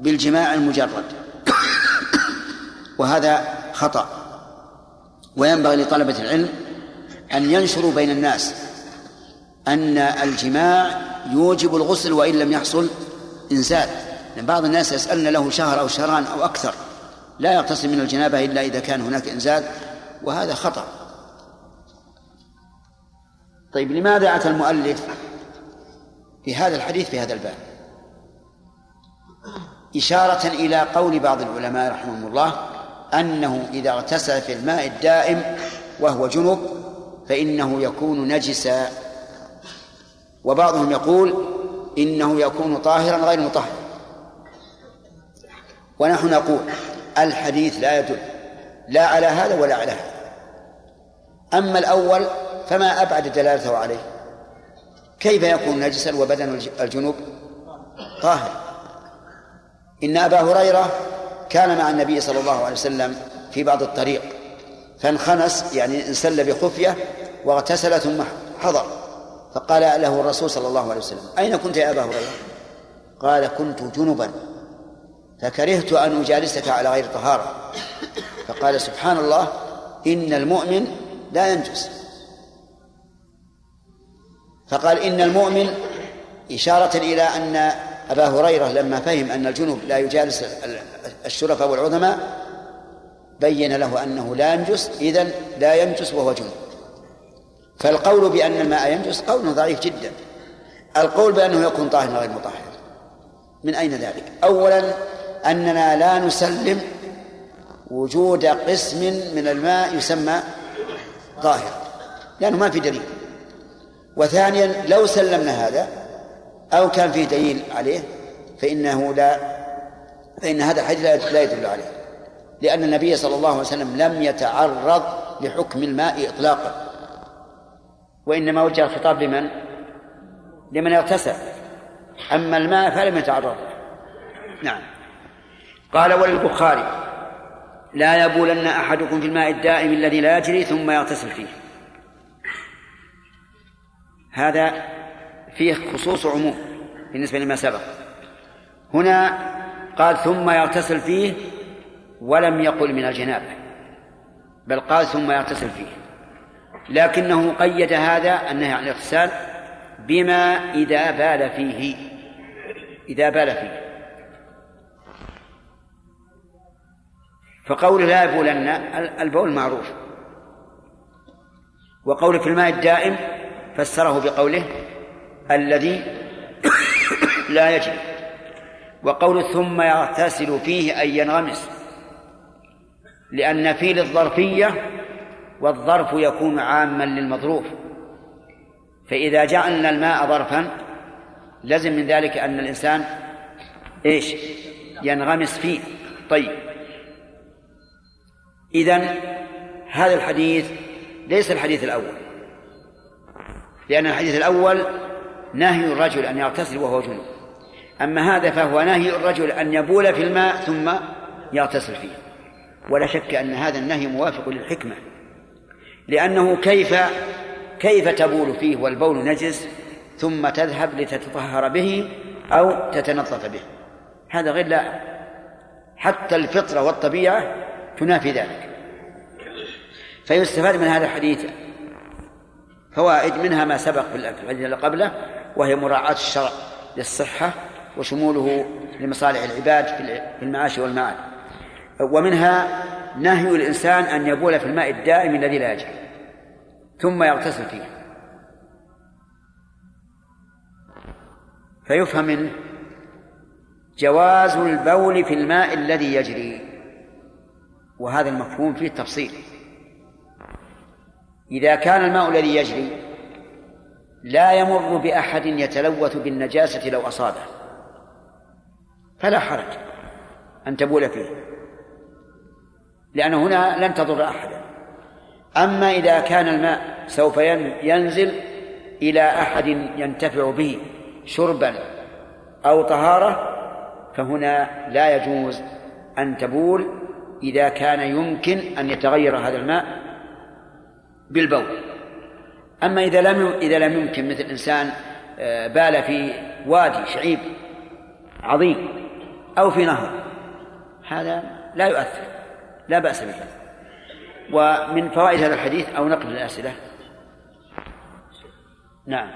بالجماع المجرد. وهذا خطأ. وينبغي لطلبة العلم أن ينشروا بين الناس أن الجماع يوجب الغسل وإن لم يحصل إنزال. لأن بعض الناس يسألن له شهر أو شهران أو أكثر. لا يغتسل من الجنابة إلا إذا كان هناك إنزال وهذا خطأ. طيب لماذا أتى المؤلف في هذا الحديث في هذا الباب؟ إشارة إلى قول بعض العلماء رحمهم الله أنه إذا اغتسل في الماء الدائم وهو جنب فإنه يكون نجسا. وبعضهم يقول إنه يكون طاهرا غير مطهر. ونحن نقول الحديث لا يدل. لا على هذا ولا على هذا. أما الأول فما أبعد دلالته عليه. كيف يكون نجسا وبدن الجنوب؟ طاهر. إن أبا هريرة كان مع النبي صلى الله عليه وسلم في بعض الطريق. فانخنس يعني انسل بخفية واغتسل ثم حضر. فقال له الرسول صلى الله عليه وسلم أين كنت يا أبا هريرة؟ قال كنت جنبا. فكرهت أن أجالسك على غير طهارة. فقال سبحان الله إن المؤمن لا ينجس. فقال إن المؤمن إشارة إلى أن أبا هريرة لما فهم أن الجنوب لا يجالس الشرفاء والعظماء بين له أنه لا ينجس إذن لا ينجس وهو جنوب. فالقول بأن الماء ينجس قول ضعيف جدا. القول بأنه يكون طاهرا غير مطهر. من أين ذلك؟ أولا أننا لا نسلم وجود قسم من الماء يسمى ظاهر لأنه ما في دليل. وثانيا لو سلمنا هذا أو كان فيه دليل عليه فإنه لا فإن هذا الحديث لا يدل عليه. لأن النبي صلى الله عليه وسلم لم يتعرض لحكم الماء إطلاقا. وإنما وجه الخطاب لمن؟ لمن اغتسل. أما الماء فلم يتعرض نعم. قال وللبخاري لا يبولن أحدكم في الماء الدائم الذي لا يجري ثم يغتسل فيه. هذا فيه خصوص عموم بالنسبة لما سبق. هنا قال ثم يغتسل فيه ولم يقل من الجنابة بل قال ثم يغتسل فيه. لكنه قيد هذا النهي عن الاغتسال بما إذا بال فيه إذا بال فيه. فقول لا يبولن البول معروف. وقول في الماء الدائم فسره بقوله الذي لا يجري. وقول ثم يغتسل فيه أي ينغمس لأن في للظرفية والظرف يكون عاما للمظروف. فإذا جعلنا الماء ظرفا لزم من ذلك أن الإنسان إيش؟ ينغمس فيه. طيب. إذن هذا الحديث ليس الحديث الأول لأن الحديث الأول نهي الرجل أن يغتسل وهو جنوب أما هذا فهو نهي الرجل أن يبول في الماء ثم يغتسل فيه. ولا شك أن هذا النهي موافق للحكمة لأنه كيف كيف تبول فيه والبول نجس ثم تذهب لتتطهر به أو تتنظف به. هذا غير لا حتى الفطرة والطبيعة تنافي ذلك. فيستفاد من هذا الحديث فوائد منها ما سبق في الحديث اللي قبله وهي مراعاة الشرع للصحة وشموله لمصالح العباد في المعاش والمعاد ومنها نهي الإنسان أن يبول في الماء الدائم الذي لا يجري ثم يغتسل فيه. فيفهم منه جواز البول في الماء الذي يجري. وهذا المفهوم فيه تفصيل. إذا كان الماء الذي يجري لا يمر بأحد يتلوث بالنجاسة لو أصابه فلا حرج أن تبول فيه لأنه هنا لن تضر أحدا. أما إذا كان الماء سوف ينزل إلى أحد ينتفع به شربا أو طهارة فهنا لا يجوز أن تبول إذا كان يمكن أن يتغير هذا الماء بالبول. أما إذا لم إذا لم يمكن مثل إنسان آه، بال في وادي شعيب عظيم أو في نهر هذا لا يؤثر لا بأس به. ومن فوائد هذا الحديث أو نقل الأسئلة؟ نعم.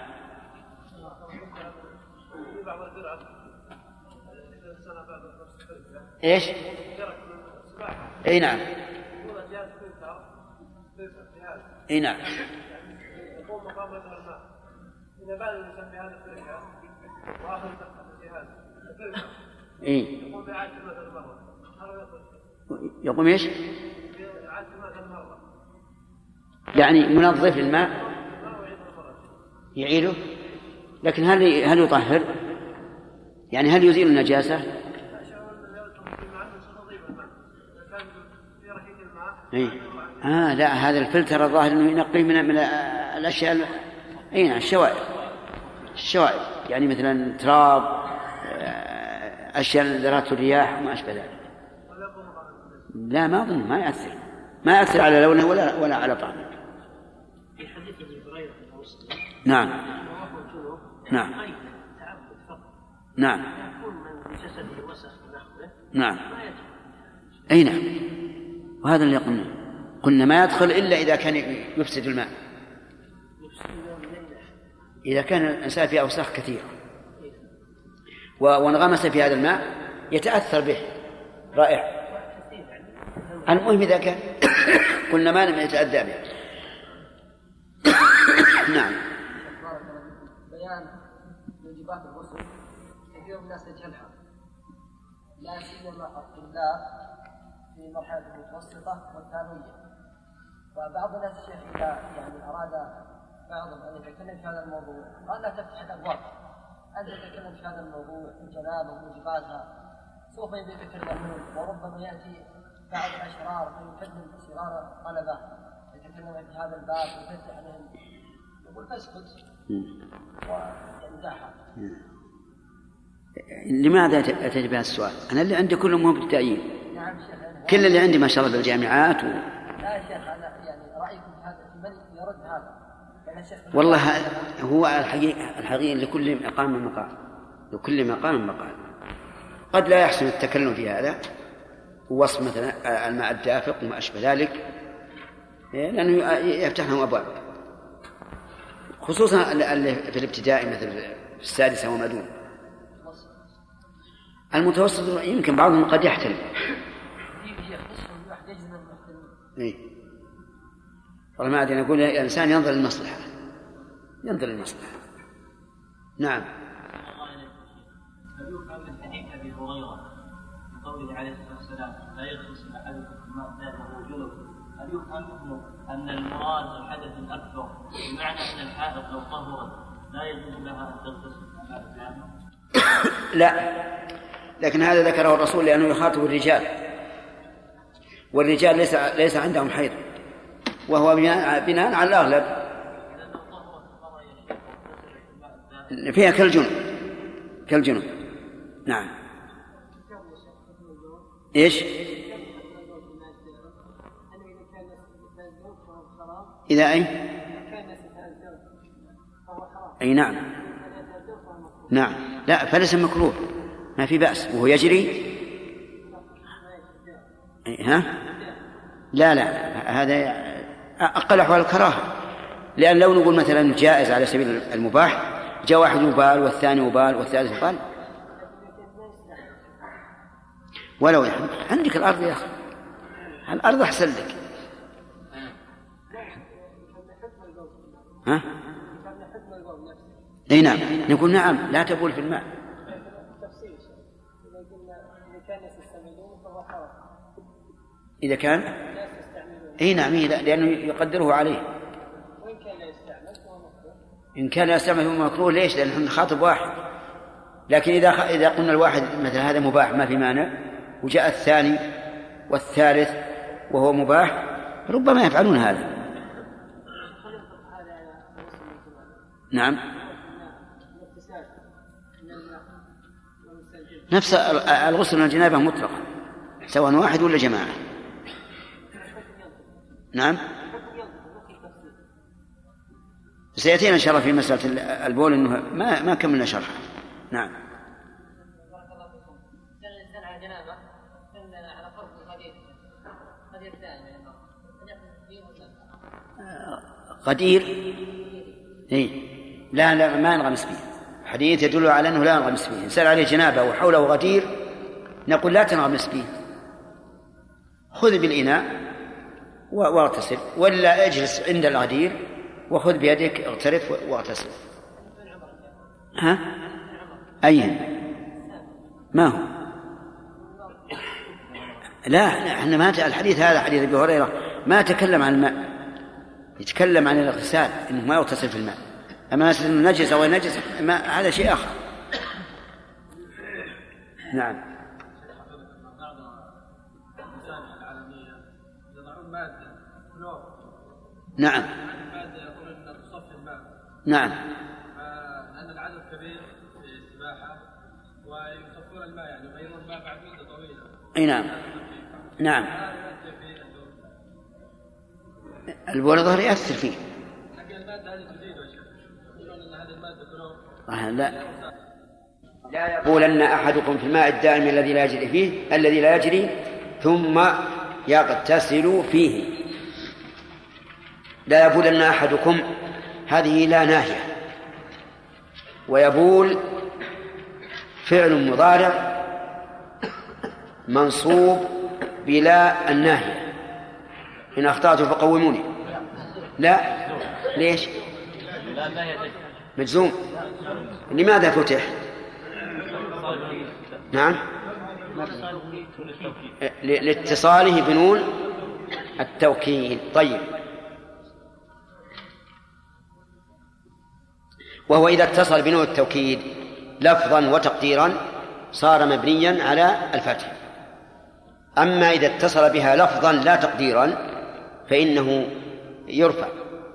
إيش؟ اي نعم اي نعم يقوم الماء اذا بعد الجهاز يقوم باعاده مثل يقوم إيش؟ يعني منظف للماء يعيده لكن هل هل يطهر؟ يعني هل يزيل النجاسة؟ إيه؟ آه لا هذا الفلتر الظاهر إنه ينقي من من الأشياء اي نعم الشوائب. الشوائب. يعني مثلا تراب آه، أشياء ذرات الرياح وما أشبه ذلك. لا ما أظن ما ياثر ما ياثر على لونه ولا ولا على طعمه. في حديث هريره نعم. نعم. نعم. نعم. إي نعم. وهذا اللي قلنا. قلنا ما يدخل إلا إذا كان يفسد الماء. إذا كان الإنسان فيه أوساخ كثيرة وانغمس في هذا الماء يتأثر به. رائع. المهم إذا كان قلنا ما لم يتأذى به. نعم. بيان موجبات الغسل. كثير من الناس يجهلها لا سيما الطلاب في مرحلة المتوسطة والثانويه وبعض الناس الشيخ إذا يعني أراد بعضهم أن يتكلم في هذا الموضوع قال لا تفتح الابواب أنت تتكلم في هذا الموضوع الجنابه وموجباتها سوف يتكلمون وربما يأتي بعض الأشرار فيكلم صغار الطلبه يتكلم في هذا الباب ويفتح عليهم يقول فاسكت ويمدحها لماذا أتيت بهذا السؤال؟ أنا اللي عندي كله مو بالتأييد نعم شيخ كل اللي عندي ما شاء الله بالجامعات و... لا يا شيخ أنا يعني رأيكم هذا من يرد هذا؟ الشيخ والله هو الحقيقة الحقيقة لكل مقام مقام لكل مقام مقام قد لا يحسن التكلم في هذا. ووصف مثلا الماء الدافق وما أشبه ذلك. إيه، لأنه يفتح لهم أبواب. خصوصا اللي في الابتدائي مثل في السادسة وما دون المتوسط يمكن بعضهم قد يحترم في شيخ نصف الواحد يجزم ان يحترم إيه. والله ما أدري نقول الإنسان ينظر للمصلحة. ينظر للمصلحة. نعم. هل يفهم من حديث أبي هريرة من قوله عليه الصلاة والسلام لا يغتسل وهو جنب هل يفهم منه أن المراد الحدث الأكبر بمعنى الحائض لو طهرت لا يجوز لها تغتسل؟ الجامع؟ لا. لكن هذا ذكره الرسول لأنه يخاطب الرجال. والرجال ليس ليس عندهم حيض. وهو بناء على الأغلب. فيها كالجنب كالجنب نعم. إيش؟ إذا أي؟ أي نعم. نعم. لا فليس مكروه. ما في بأس. وهو يجري ها؟ لا لا هذا أقل أحوال الكراهة. لأن لو نقول مثلا جائز على سبيل المباح جاء واحد يبال والثاني يبال والثالث يبال. ولو عندك الأرض يا أخي. الأرض أحسن لك. ها؟ إي نعم. نقول نعم لا تبول في الماء. إذا كان؟ إي نعم لا لأنه يقدره عليه. إن كان يستعمل هو مكروه ليش؟ لأن نخاطب واحد. لكن إذا. إذا قلنا الواحد مثلا هذا مباح ما في مانع. وجاء الثاني والثالث وهو مباح ربما يفعلون هذا. نعم. نفس الغسل من الجنابة مطلقا سواء واحد ولا جماعة. نعم. سيأتينا إن شاء الله في مسألة البول أنه ما ما كملنا شرحه نعم. قدير. اي لا لا ما ينغمس به حديث يدل على إنه لا ينغمس به انسان عليه جنابة وحوله غدير؟ نقول لا تنغمس به خذ بالإناء. واغتسل ولا اجلس عند الغدير وخذ بيدك اغترف واغتسل. ها؟ أي؟ ما هو؟ لا لا إحنا ما الحديث هذا حديث أبي هريرة ما تكلم عن الماء. يتكلم عن الاغتسال إنه ما يغتسل في الماء. أما نجس أو نجس هذا شيء آخر. نعم. نعم. مادة يقولون انها تصفي الماء نعم. لأن العدد كبير في السباحة ويصفون الماء يعني يغيرون الماء بعد مدة طويلة. أي نعم. نعم. البول الظهر يأثر فيه. لكن المادة هذه تزيد يا شيخ يقولون إن هذه المادة آه، لا. لا يقولن أحدكم في الماء الدائم الذي لا يجري فيه الذي لا يجري ثم يغتسل فيه. لا يبولن أحدكم هذه لا ناهية. ويبول فعل مضارع منصوب بلا الناهية. إن أخطأت فقوموني. لا. ليش؟ مجزوم. لماذا فتح؟ نعم. لاتصاله بنون التوكيد طيب. وهو إذا اتصل بنون التوكيد لفظا وتقديرا صار مبنيا على الفتح. أما إذا اتصل بها لفظا لا تقديرا فإنه يرفع.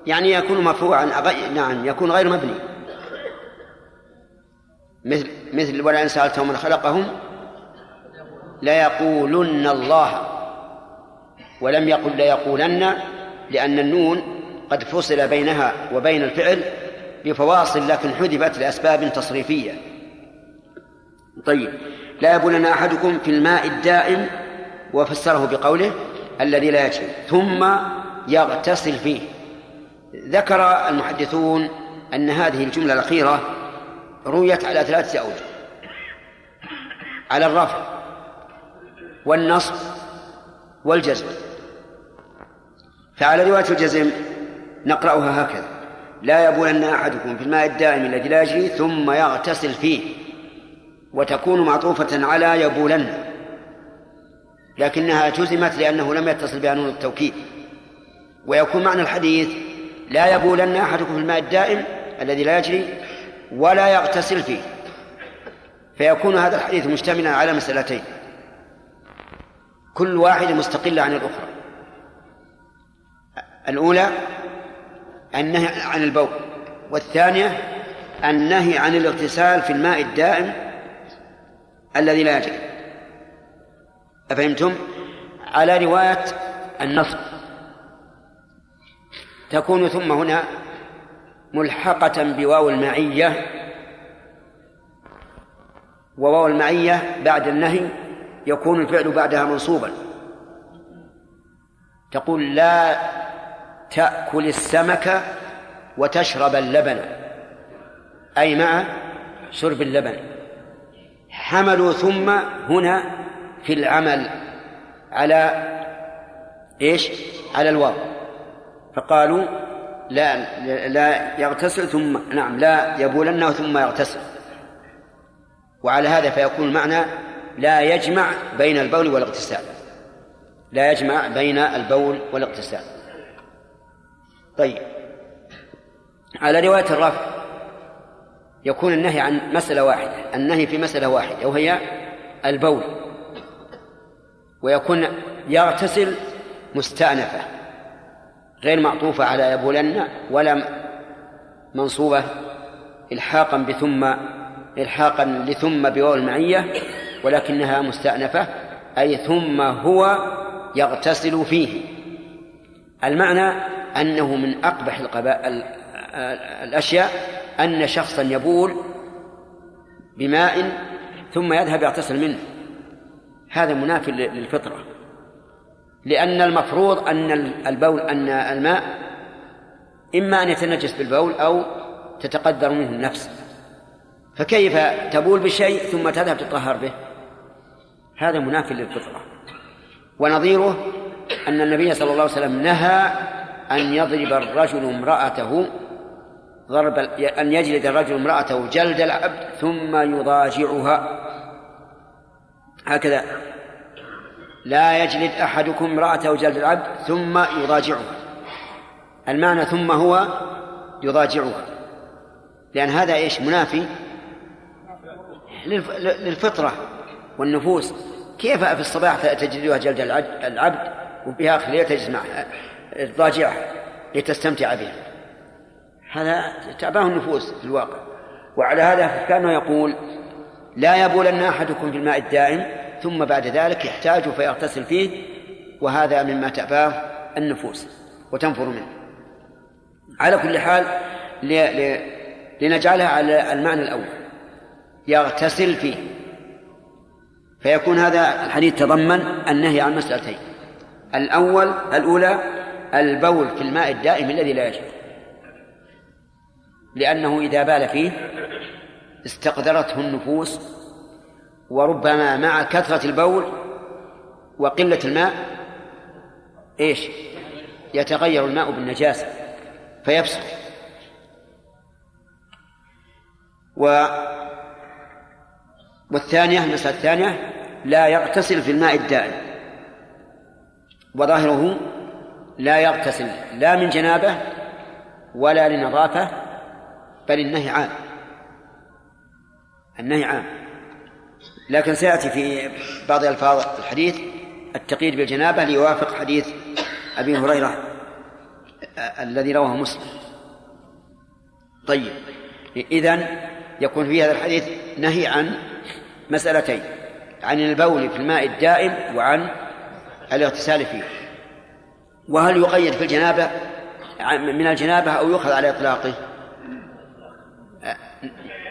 يعني يكون مرفوعا نعم يكون غير مبني. مثل مثل ولئن سألتهم من خلقهم ليقولن الله ولم يقل ليقولن لأن النون قد فصل بينها وبين الفعل بفواصل لكن حذفت لأسباب تصريفية. طيب لا يبولن أحدكم في الماء الدائم وفسره بقوله الذي لا يجري ثم يغتسل فيه. ذكر المحدثون أن هذه الجملة الأخيرة رويت على ثلاثة أوجه. على الرفع والنصب والجزم. فعلى رواية الجزم نقرأها هكذا. لا يبولن أحدكم في الماء الدائم الذي لا يجري ثم يغتسل فيه وتكون معطوفة على يبولن لكنها جزمت لأنه لم يتصل بها نون التوكيد. ويكون معنى الحديث لا يبولن أحدكم في الماء الدائم الذي لا يجري ولا يغتسل فيه. فيكون هذا الحديث مشتملا على مسألتين. كل واحدة مستقلة عن الأخرى. الأولى النهي عن البول والثانية النهي عن الاغتسال في الماء الدائم الذي لا يجري. أفهمتم؟ على رواية النصب. تكون ثم هنا ملحقة بواو المعية وواو المعية بعد النهي يكون الفعل بعدها منصوبا. تقول لا تأكل السمك وتشرب اللبن. أي مع شرب اللبن. حملوا ثم هنا في العمل على إيش؟ على الواو. فقالوا لا لا يغتسل ثم نعم لا يبولن ثم يغتسل. وعلى هذا فيكون المعنى لا يجمع بين البول والاغتسال. لا يجمع بين البول والاغتسال. طيب. على رواية الرفع يكون النهي عن مسألة واحدة النهي في مسألة واحدة وهي البول. ويكون يغتسل مستأنفة غير معطوفة على يبولن ولا منصوبة إلحاقا بثم إلحاقا لثم بواو المعية ولكنها مستأنفة أي ثم هو يغتسل فيه. المعنى أنه من أقبح القبائل الأشياء أن شخصا يبول بماء ثم يذهب يغتسل منه. هذا مناف للفطرة. لأن المفروض أن البول أن الماء إما أن يتنجس بالبول أو تتقدر منه النفس. فكيف تبول بشيء ثم تذهب تطهر به؟ هذا مناف للفطرة. ونظيره أن النبي صلى الله عليه وسلم نهى أن يضرب الرجل امرأته ضرب أن يجلد الرجل امرأته جلد العبد ثم يضاجعها. هكذا. لا يجلد أحدكم امرأته جلد العبد ثم يضاجعها. المعنى ثم هو يضاجعها. لأن هذا إيش؟ منافي للفطرة والنفوس. كيف في الصباح تجلدها جلد العبد؟ آخر الليل تجلس معها. تضاجعها لتستمتع بها. هذا تعباه النفوس في الواقع. وعلى هذا كانه يقول لا يبولن أحدكم في الماء الدائم ثم بعد ذلك يحتاج فيغتسل فيه وهذا مما تأباه النفوس وتنفر منه. على كل حال لنجعلها على المعنى الأول. يغتسل فيه. فيكون هذا الحديث تضمن النهي عن مسألتين. الأول الأولى البول في الماء الدائم الذي لا يجب لأنه إذا بال فيه استقدرته النفوس وربما مع كثرة البول وقلة الماء إيش؟ يتغير الماء بالنجاسة فيفسد و والثانية المسألة الثانية لا يغتسل في الماء الدائم وظاهره لا يغتسل لا من جنابه ولا لنظافة بل النهي عام. النهي عام. لكن سيأتي في بعض ألفاظ الحديث التقييد بالجنابة ليوافق حديث أبي هريرة الذي رواه مسلم. طيب إذن يكون في هذا الحديث نهي عن مسألتين عن البول في الماء الدائم وعن الاغتسال فيه. وهل يقيد في الجنابة؟ من الجنابة أو يؤخذ على إطلاقه؟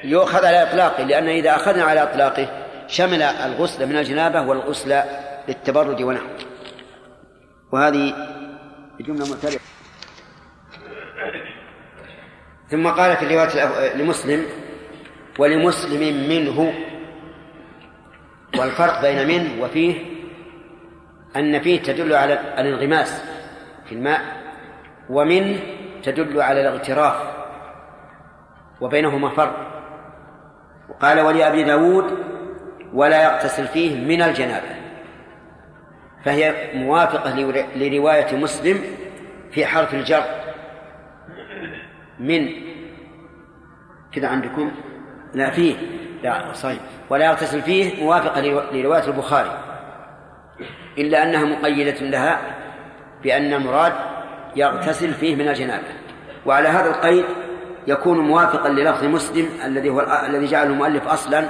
يؤخذ على إطلاقه لأن إذا أخذنا على إطلاقه شمل الغسل من الجنابة والغسل للتبرد ونحوه. وهذه جملة معترفة. ثم قال في الرواية لمسلم ولمسلم منه والفرق بين منه وفيه أن فيه تدل على الانغماس. في الماء ومن تدل على الاغتراف وبينهما فرق. وقال ولأبي داود ولا يغتسل فيه من الجنابة. فهي موافقة لرواية مسلم في حرف الجر. من كذا عندكم؟ لا فيه. لا صحيح. ولا يغتسل فيه موافقة لرواية البخاري. إلا أنها مقيدة لها بأن المراد يغتسل فيه من الجنابة. وعلى هذا القيد يكون موافقا للفظ مسلم الذي هو الذي جعله المؤلف أصلا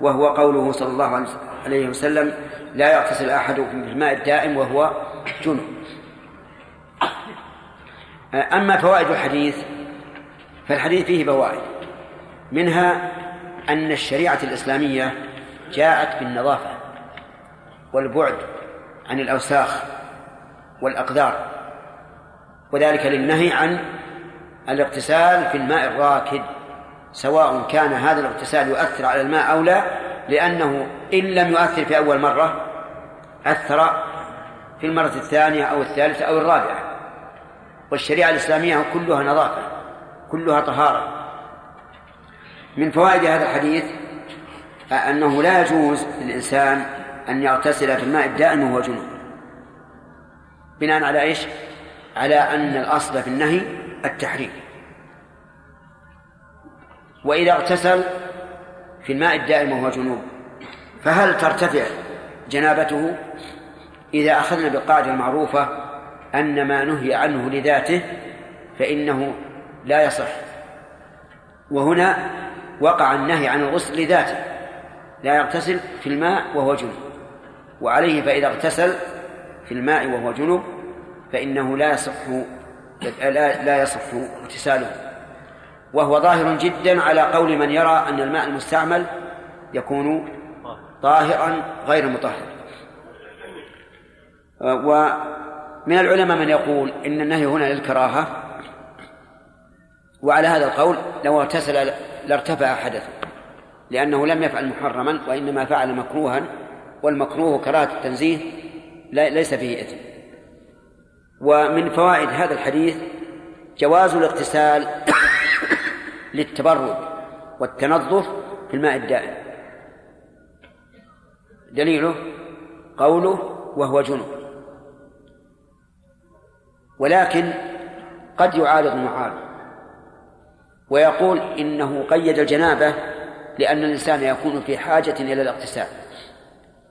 وهو قوله صلى الله عليه وسلم لا يغتسل أحدكم بالماء الدائم وهو جنب. أما فوائد الحديث فالحديث فيه فوائد. منها أن الشريعة الإسلامية جاءت بالنظافة والبعد عن الأوساخ. والأقدار. وذلك للنهي عن الاغتسال في الماء الراكد سواء كان هذا الاغتسال يؤثر على الماء أو لا لأنه إن لم يؤثر في أول مرة أثر في المرة الثانية أو الثالثة أو الرابعة. والشريعة الإسلامية كلها نظافة كلها طهارة. من فوائد هذا الحديث أنه لا يجوز للإنسان أن يغتسل في الماء الدائم وهو جنوب بناء على إيش؟ على أن الأصل في النهي التحريم. وإذا اغتسل في الماء الدائم وهو جنوب فهل ترتفع جنابته إذا أخذنا بالقاعدة المعروفة أن ما نهي عنه لذاته فإنه لا يصح؟ وهنا وقع النهي عن الغسل لذاته لا يغتسل في الماء وهو جنوب. وعليه فإذا اغتسل في الماء وهو جنوب فإنه لا يصح لا, لا يصح اغتساله. وهو ظاهر جدا على قول من يرى أن الماء المستعمل يكون طاهرا غير مطهر. ومن العلماء من يقول إن النهي هنا للكراهة وعلى هذا القول لو اغتسل لارتفع حدثه لأنه لم يفعل محرما وإنما فعل مكروها والمكروه كراهة التنزيه ليس فيه إثم. ومن فوائد هذا الحديث جواز الاغتسال للتبرد والتنظف في الماء الدائم. دليله قوله وهو جنب. ولكن قد يعارض المعارض ويقول إنه قيد الجنابة لأن الإنسان يكون في حاجة إلى الاغتسال.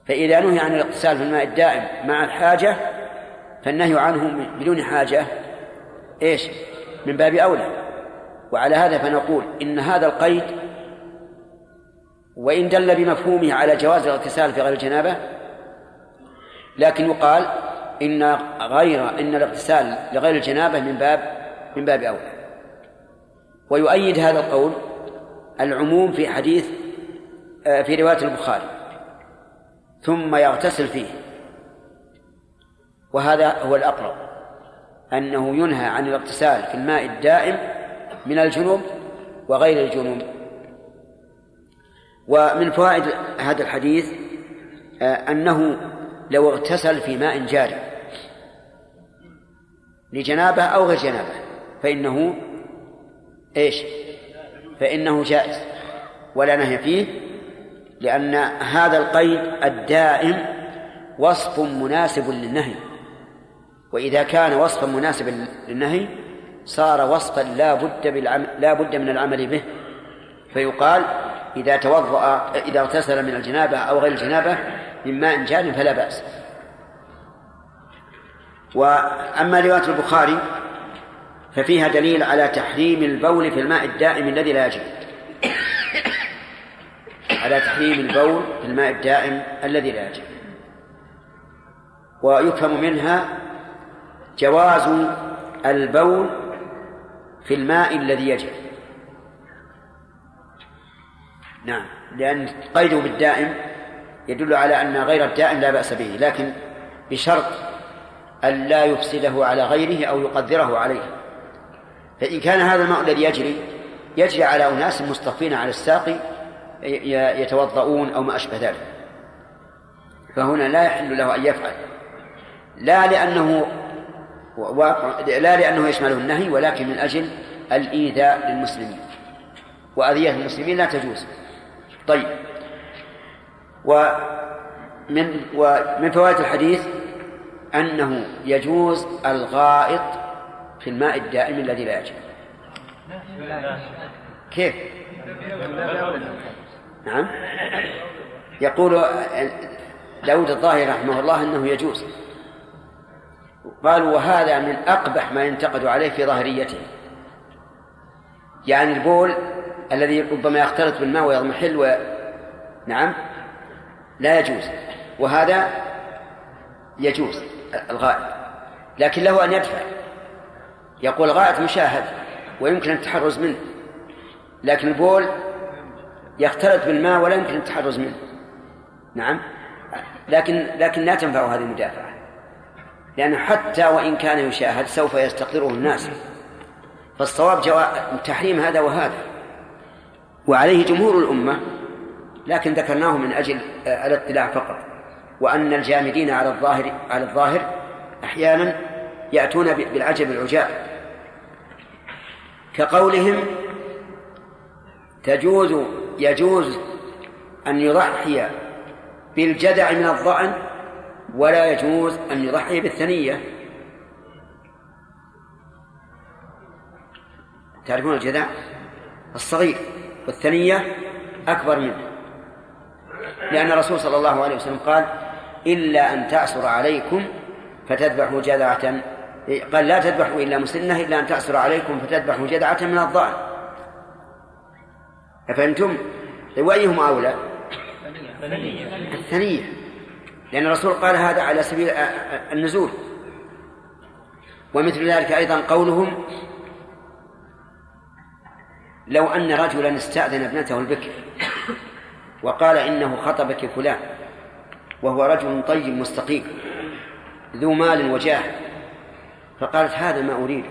فإذا نهي عن الاغتسال في الماء الدائم مع الحاجة فالنهي عنه بدون حاجة إيش؟ من باب أولى. وعلى هذا فنقول إن هذا القيد وإن دل بمفهومه على جواز الاغتسال في غير الجنابة لكن يقال إن غير إن الاغتسال لغير الجنابة من باب من باب أولى. ويؤيد هذا القول العموم في حديث آه، في رواية البخاري. ثم يغتسل فيه. وهذا هو الأقرب أنه ينهى عن الاغتسال في الماء الدائم من الجنوب وغير الجنوب. ومن فوائد هذا الحديث آه، أنه لو اغتسل في ماء جاري لجنابة أو غير جنابة فإنه إيش؟ فإنه جائز ولا نهي فيه. لأن هذا القيد الدائم وصف مناسب للنهي. وإذا كان وصفا مناسبا للنهي صار وصفا لا بد لا بد من العمل به. فيقال إذا توضأ إذا اغتسل من الجنابة أو غير الجنابة من ماء جار فلا بأس. وأما رواية البخاري ففيها دليل على تحريم البول في الماء الدائم الذي لا يجري. على تحريم البول في الماء الدائم الذي لا يجري. ويفهم منها جواز البول في الماء الذي يجري. نعم لأن قيده بالدائم يدل على أن غير الدائم لا بأس به لكن بشرط أن لا يفسده على غيره أو يقدره عليه. فإن كان هذا الماء الذي يجري يجري على أناس مصطفين على الساقي يتوضؤون أو ما أشبه ذلك. فهنا لا يحل له أن يفعل. لا لأنه لا لأنه يشمله النهي ولكن من أجل الإيذاء للمسلمين. وأذية المسلمين لا تجوز. طيب. ومن ومن فوائد الحديث أنه يجوز الغائط في الماء الدائم الذي لا يجب. كيف؟ نعم. يقول داود الظاهر رحمه الله أنه يجوز. قالوا وهذا من أقبح ما ينتقد عليه في ظاهريته. يعني البول الذي ربما يختلط بالماء ويضمحل و... نعم. لا يجوز. وهذا يجوز الغائط لكن له أن يدفع. يقول الغائط مشاهد ويمكن التحرز منه. لكن البول يختلط بالماء ولا يمكن التحرز منه. نعم. لكن لكن لا تنفع هذه المدافعة. لأنه حتى وإن كان يشاهد سوف يستقدره الناس. فالصواب تحريم هذا وهذا. وعليه جمهور الأمة. لكن ذكرناه من أجل الاطلاع فقط. وأن الجامدين على الظاهر على الظاهر أحيانا يأتون بالعجب العجاب. كقولهم تجوز يجوز أن يضحي بالجدع من الظأن ولا يجوز أن يضحي بالثنية. تعرفون الجدع الصغير والثنية أكبر منه. لأن الرسول صلى الله عليه وسلم قال إلا أن تعسر عليكم فتذبحوا جذعة قال لا تذبحوا إلا مسنة إلا أن تعسر عليكم فتذبحوا جذعة من الضأن. أفهمتم؟ وأيهما أولى؟ الثنية لأن الرسول قال هذا على سبيل النزول. ومثل ذلك أيضا قولهم لو أن رجلا استأذن ابنته البكر وقال إنه خطبك فلان وهو رجل طيب مستقيم ذو مال وجاه فقالت هذا ما أريده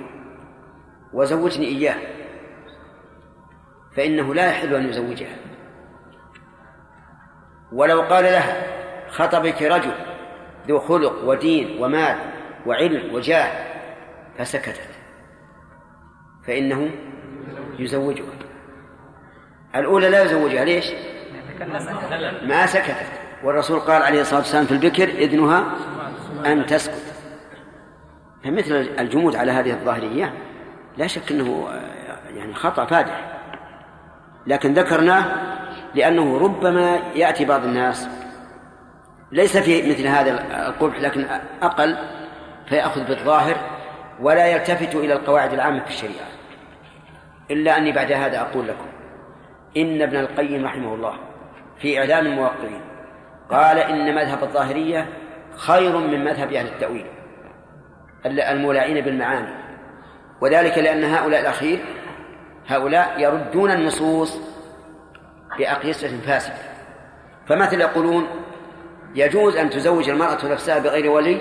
وزوجني إياه فإنه لا يحل أن يزوجها. ولو قال لها خطبك رجل ذو خلق ودين ومال وعلم وجاه فسكتت. فإنه يزوجها. الأولى لا يزوجها ليش؟ ما سكتت. والرسول قال عليه الصلاة والسلام في البكر إذنها أن تسكت. فمثل الجمود على هذه الظاهرية لا شك أنه يعني خطأ فادح. لكن ذكرناه لأنه ربما يأتي بعض الناس ليس في مثل هذا القبح لكن أقل فيأخذ بالظاهر ولا يلتفت إلى القواعد العامة في الشريعة. إلا أني بعد هذا أقول لكم إن ابن القيم رحمه الله في إعلام الموقرين قال إن مذهب الظاهرية خير من مذهب أهل التأويل المولعين بالمعاني. وذلك لأن هؤلاء الأخير هؤلاء يردون النصوص بأقيسة فاسدة فمثل يقولون؟ يجوز أن تزوج المرأة نفسها بغير ولي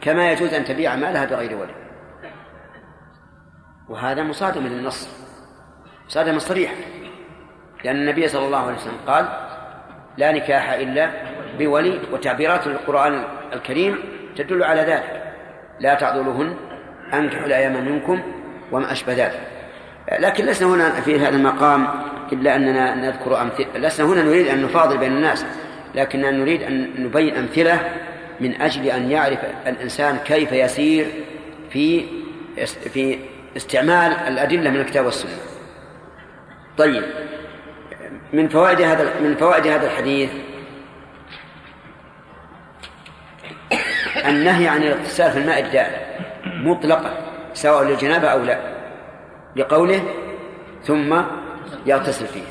كما يجوز أن تبيع مالها بغير ولي. وهذا مصادم للنص. مصادمة صريحة لأن النبي صلى الله عليه وسلم قال لا نكاح إلا بولي. وتعبيرات القرآن الكريم تدل على ذلك. لا تعضلوهن أنكحوا الأيام منكم وما أشبه ذلك. لكن لسنا هنا في هذا المقام إلا أننا نذكر أمثلة. لسنا هنا نريد أن نفاضل بين الناس لكننا نريد أن نبين أمثلة من أجل أن يعرف الإنسان كيف يسير في في استعمال الأدلة من الكتاب والسنة. طيب من فوائد هذا من فوائد هذا الحديث النهي عن الاغتسال في الماء الدائم مطلقا سواء للجنابة أو لا لقوله ثم يغتسل فيه.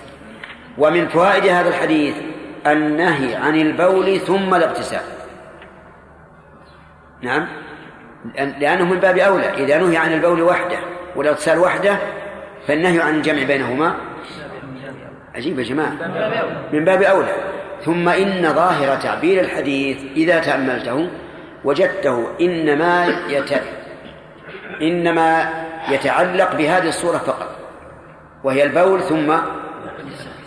ومن فوائد هذا الحديث النهي عن البول ثم الاغتسال. نعم؟ لأنه من باب أولى. إذا نهي عن البول وحده والاغتسال وحده فالنهي عن الجمع بينهما عجيب يا جماعة. من باب أولى. ثم إن ظاهر تعبير الحديث إذا تأملته وجدته إنما يت... إنما يتعلق بهذه الصورة فقط. وهي البول ثم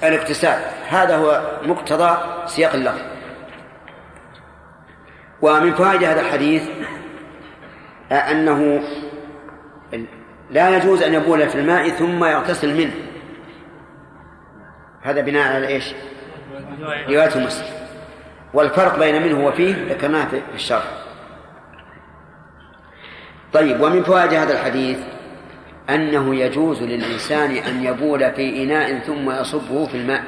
الاغتسال هذا هو مقتضى سياق اللفظ. ومن فوائد هذا الحديث أنه لا يجوز أن يبول في الماء ثم يغتسل منه. هذا بناء على إيش؟ رواية مسلم. والفرق بين منه وفيه ذكرناه في الشرح. طيب ومن فوائد هذا الحديث أنه يجوز للإنسان أن يبول في إناء ثم يصبه في الماء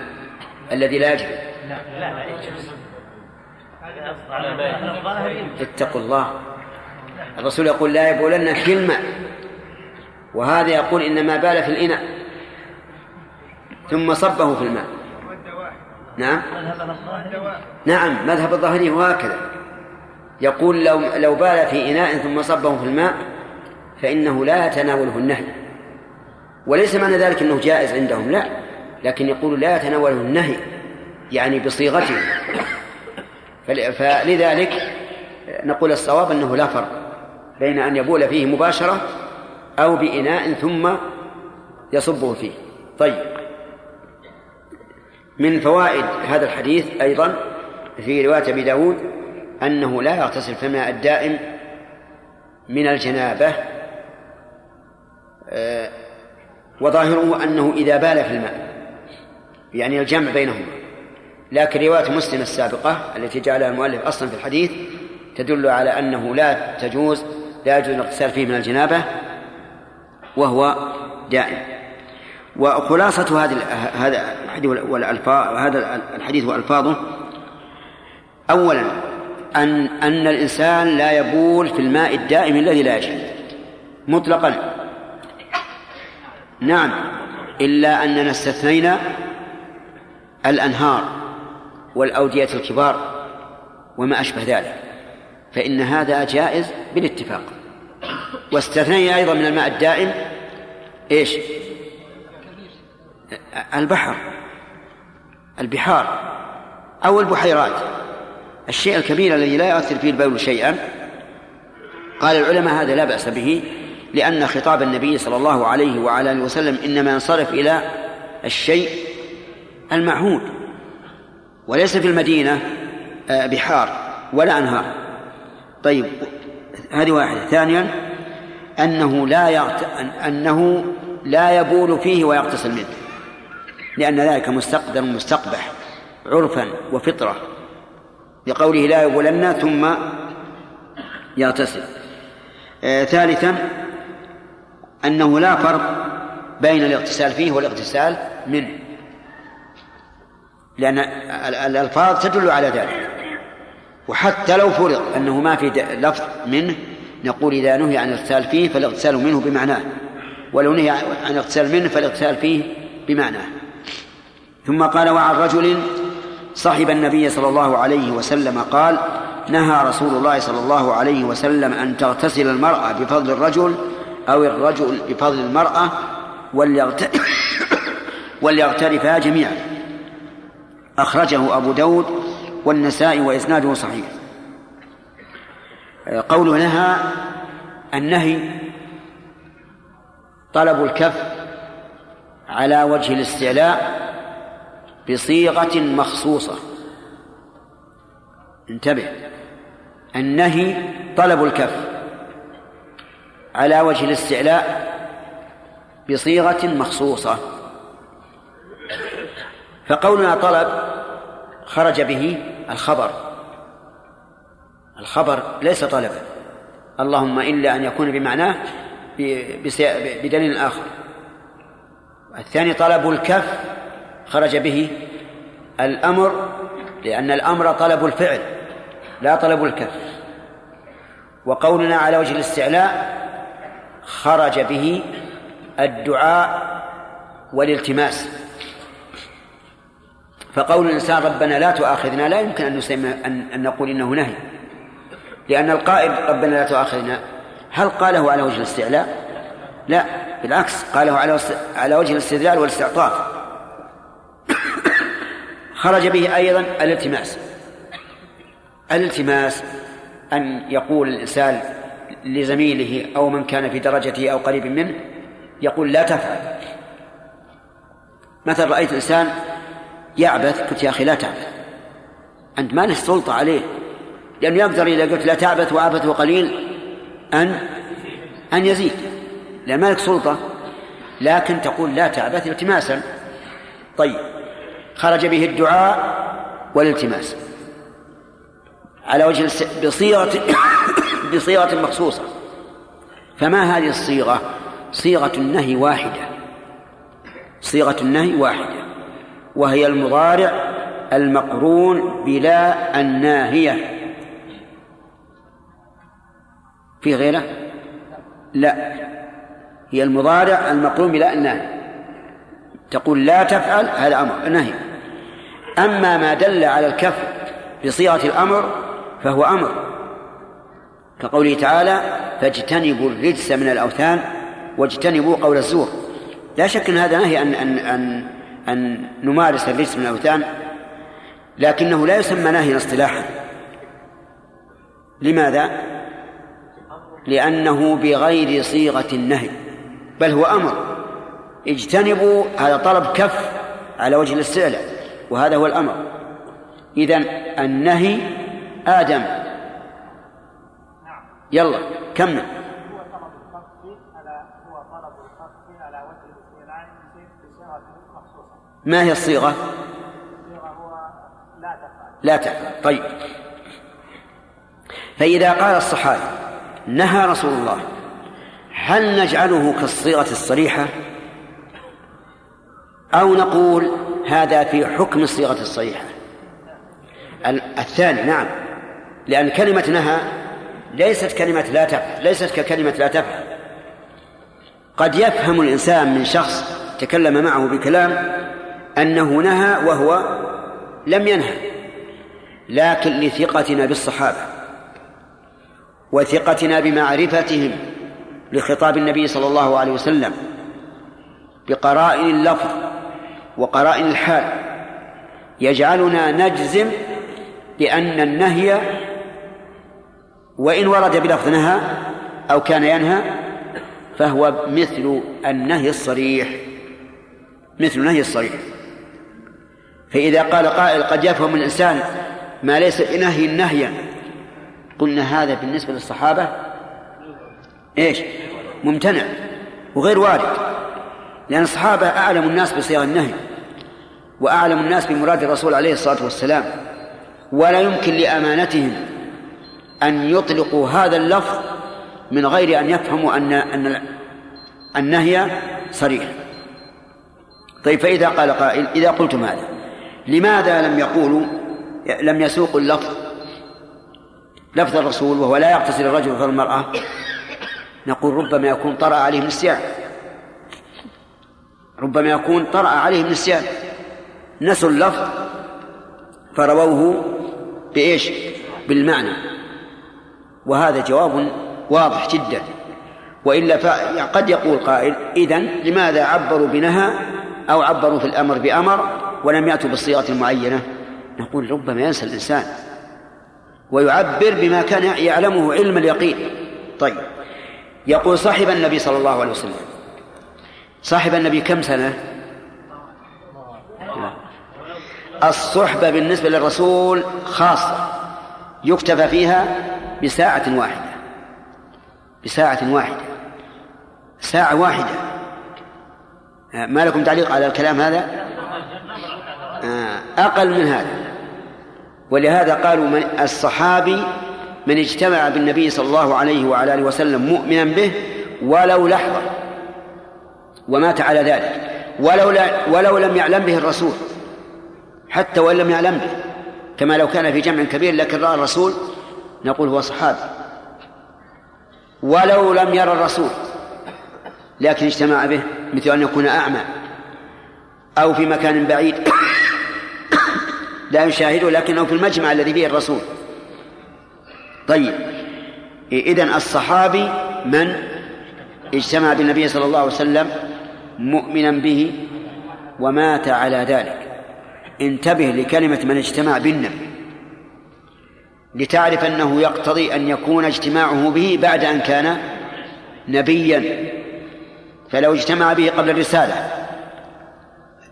الذي لا يجري لا لا يجوز. اتقوا الله. الرسول يقول لا يبولن في الماء وهذا يقول إنما بال في الإناء ثم صبه في الماء. نعم. نعم مذهب الظاهري هو هكذا يقول لو لو بال في إناء ثم صبه في الماء فإنه لا يتناوله النهي. وليس معنى ذلك أنه جائز عندهم لا. لكن يقول لا يتناوله النهي يعني بصيغته. فلذلك نقول الصواب أنه لا فرق بين أن يبول فيه مباشرة أو بإناء ثم يصبه فيه. طيب. من فوائد هذا الحديث أيضا في رواية أبي داود أنه لا يغتسل في الماء الدائم من الجنابة وظاهره أنه إذا بال في الماء يعني الجمع بينهما. لكن رواية مسلم السابقة التي جعلها المؤلف أصلا في الحديث تدل على أنه لا تجوز لا يجوز الاغتسال فيه من الجنابة وهو دائم. وخلاصة هذه هذا الحديث والألفاظ هذا الحديث وألفاظه. أولا أن أن الإنسان لا يبول في الماء الدائم الذي لا يجري مطلقا. نعم. إلا أننا استثنينا الأنهار والأودية الكبار وما أشبه ذلك. فإن هذا جائز بالاتفاق. واستثنينا أيضا من الماء الدائم إيش؟ البحر البحار أو البحيرات. الشيء الكبير الذي لا يؤثر فيه البول شيئا قال العلماء هذا لا بأس به. لأن خطاب النبي صلى الله عليه وعلى آله وسلم إنما ينصرف إلى الشيء المعهود وليس في المدينة آه، بحار ولا أنهار. طيب هذه واحدة. ثانيا أنه لا يغت... أنه لا يبول فيه ويغتسل منه لأن ذلك مستقدر مستقبح عرفا وفطرة لقوله لا يبولن ثم يغتسل. آه ثالثا أنه لا فرق بين الاغتسال فيه والاغتسال منه. لأن الألفاظ تدل على ذلك. وحتى لو فرض أنه ما في لفظ منه نقول إذا نهي عن الاغتسال فيه فالاغتسال منه بمعناه. ولو نهي عن الاغتسال منه فالاغتسال فيه بمعناه. ثم قال وعن رجل صحب النبي صلى الله عليه وسلم قال نهى رسول الله صلى الله عليه وسلم أن تغتسل المرأة بفضل الرجل أو الرجل بفضل المرأة وليغترفا جميعا. أخرجه أبو داود والنسائي وإسناده صحيح. قوله نهى النهي طلب الكف على وجه الاستعلاء بصيغة مخصوصة. انتبه. النهي طلب الكف. على وجه الاستعلاء بصيغة مخصوصة. فقولنا طلب خرج به الخبر. الخبر ليس طلبا اللهم إلا أن يكون بمعناه بدليل آخر. الثاني طلب الكف خرج به الأمر لأن الأمر طلب الفعل لا طلب الكف. وقولنا على وجه الاستعلاء خرج به الدعاء والالتماس. فقول الإنسان ربنا لا تؤاخذنا لا يمكن أن نسمى أن, أن نقول إنه نهي. لأن القائل ربنا لا تؤاخذنا هل قاله على وجه الاستعلاء؟ لا بالعكس قاله على على وجه الاستدلال والاستعطاف. خرج به أيضا الالتماس. الالتماس أن يقول الإنسان لزميله أو من كان في درجته أو قريب منه يقول لا تفعل. مثلا رأيت إنسان يعبث قلت يا أخي لا تعبث. أنت ما له سلطة عليه لأنه يقدر إذا قلت لا تعبث وعبثه قليل أن أن يزيد. لا مالك سلطة لكن تقول لا تعبث التماسا. طيب خرج به الدعاء والالتماس. على وجه بصيغة بصيغة مخصوصة. فما هذه الصيغة؟ صيغة النهي واحدة. صيغة النهي واحدة. وهي المضارع المقرون بلا الناهية. في غيره؟ لا. هي المضارع المقرون بلا الناهية تقول لا تفعل هذا أمر نهي. أما ما دل على الكف بصيغة الأمر فهو أمر. كقوله تعالى فاجتنبوا الرجس من الأوثان واجتنبوا قول الزور. لا شك أن هذا نهي أن أن أن أن نمارس الرجس من الأوثان لكنه لا يسمى نهيا اصطلاحا. لماذا؟ لأنه بغير صيغة النهي بل هو أمر. اجتنبوا هذا طلب كف على وجه الاستعلاء وهذا هو الأمر. إذن النهي آدم يلا كمل هو طلب الخفض على هو طلب الخفض على وجه الاستعلاء بصيغه مخصوصه ما هي الصيغة؟ لا تفعل. طيب. فإذا قال الصحابي نهى رسول الله هل نجعله كالصيغة الصريحة؟ أو نقول هذا في حكم الصيغة الصريحة. الثاني نعم. لأن كلمة نهى ليست كلمة لا تفعل ليست ككلمة لا تفعل. قد يفهم الإنسان من شخص تكلم معه بكلام أنه نهى وهو لم ينهى لكن لثقتنا بالصحابة وثقتنا بمعرفتهم لخطاب النبي صلى الله عليه وسلم بقرائن اللفظ وقرائن الحال يجعلنا نجزم بأن النهي وإن ورد بلفظ نهى أو كان ينهى فهو مثل النهي الصريح مثل النهي الصريح. فإذا قال قائل قد يفهم الإنسان ما ليس بنهي نهيا قلنا هذا بالنسبة للصحابة إيش؟ ممتنع وغير وارد لأن الصحابة أعلم الناس بصيغ النهي وأعلم الناس بمراد الرسول عليه الصلاة والسلام ولا يمكن لأمانتهم أن يطلقوا هذا اللفظ من غير أن يفهموا أن أن النهي صريح. طيب فإذا قال قائل إذا قلتم هذا لماذا لم يقولوا لم يسوقوا اللفظ؟ لفظ الرسول وهو لا يغتسل الرجل فالمرأة نقول ربما يكون طرأ عليه النسيان ربما يكون طرأ عليه النسيان نسوا اللفظ فرووه بإيش؟ بالمعنى. وهذا جواب واضح جدا. وإلا قد يقول قائل إذن لماذا عبروا بنهى أو عبروا في الأمر بأمر ولم يأتوا بالصيغة المعينة؟ نقول ربما ينسى الإنسان. ويعبر بما كان يعلمه علم اليقين. طيب. يقول صاحب النبي صلى الله عليه وسلم صاحب النبي كم سنة؟ الصحبة بالنسبة للرسول خاصة يكتفى فيها بساعة واحدة. بساعة واحدة. ساعة واحدة. ما لكم تعليق على الكلام هذا؟ أقل من هذا. ولهذا قالوا من الصحابي من اجتمع بالنبي صلى الله عليه وعلى آله وسلم مؤمنا به ولو لحظة. ومات على ذلك. ولو ولو لم يعلم به الرسول. حتى وإن لم يعلم به. كما لو كان في جمع كبير لكن رأى الرسول نقول هو صحابي. ولو لم يرى الرسول لكن اجتمع به مثل أن يكون أعمى أو في مكان بعيد. لا يشاهده لكنه في المجمع الذي فيه الرسول. طيب إذن الصحابي من؟ اجتمع بالنبي صلى الله عليه وسلم مؤمنا به ومات على ذلك. انتبه لكلمة من اجتمع بالنبي. لتعرف أنه يقتضي أن يكون اجتماعه به بعد أن كان نبيا. فلو اجتمع به قبل الرسالة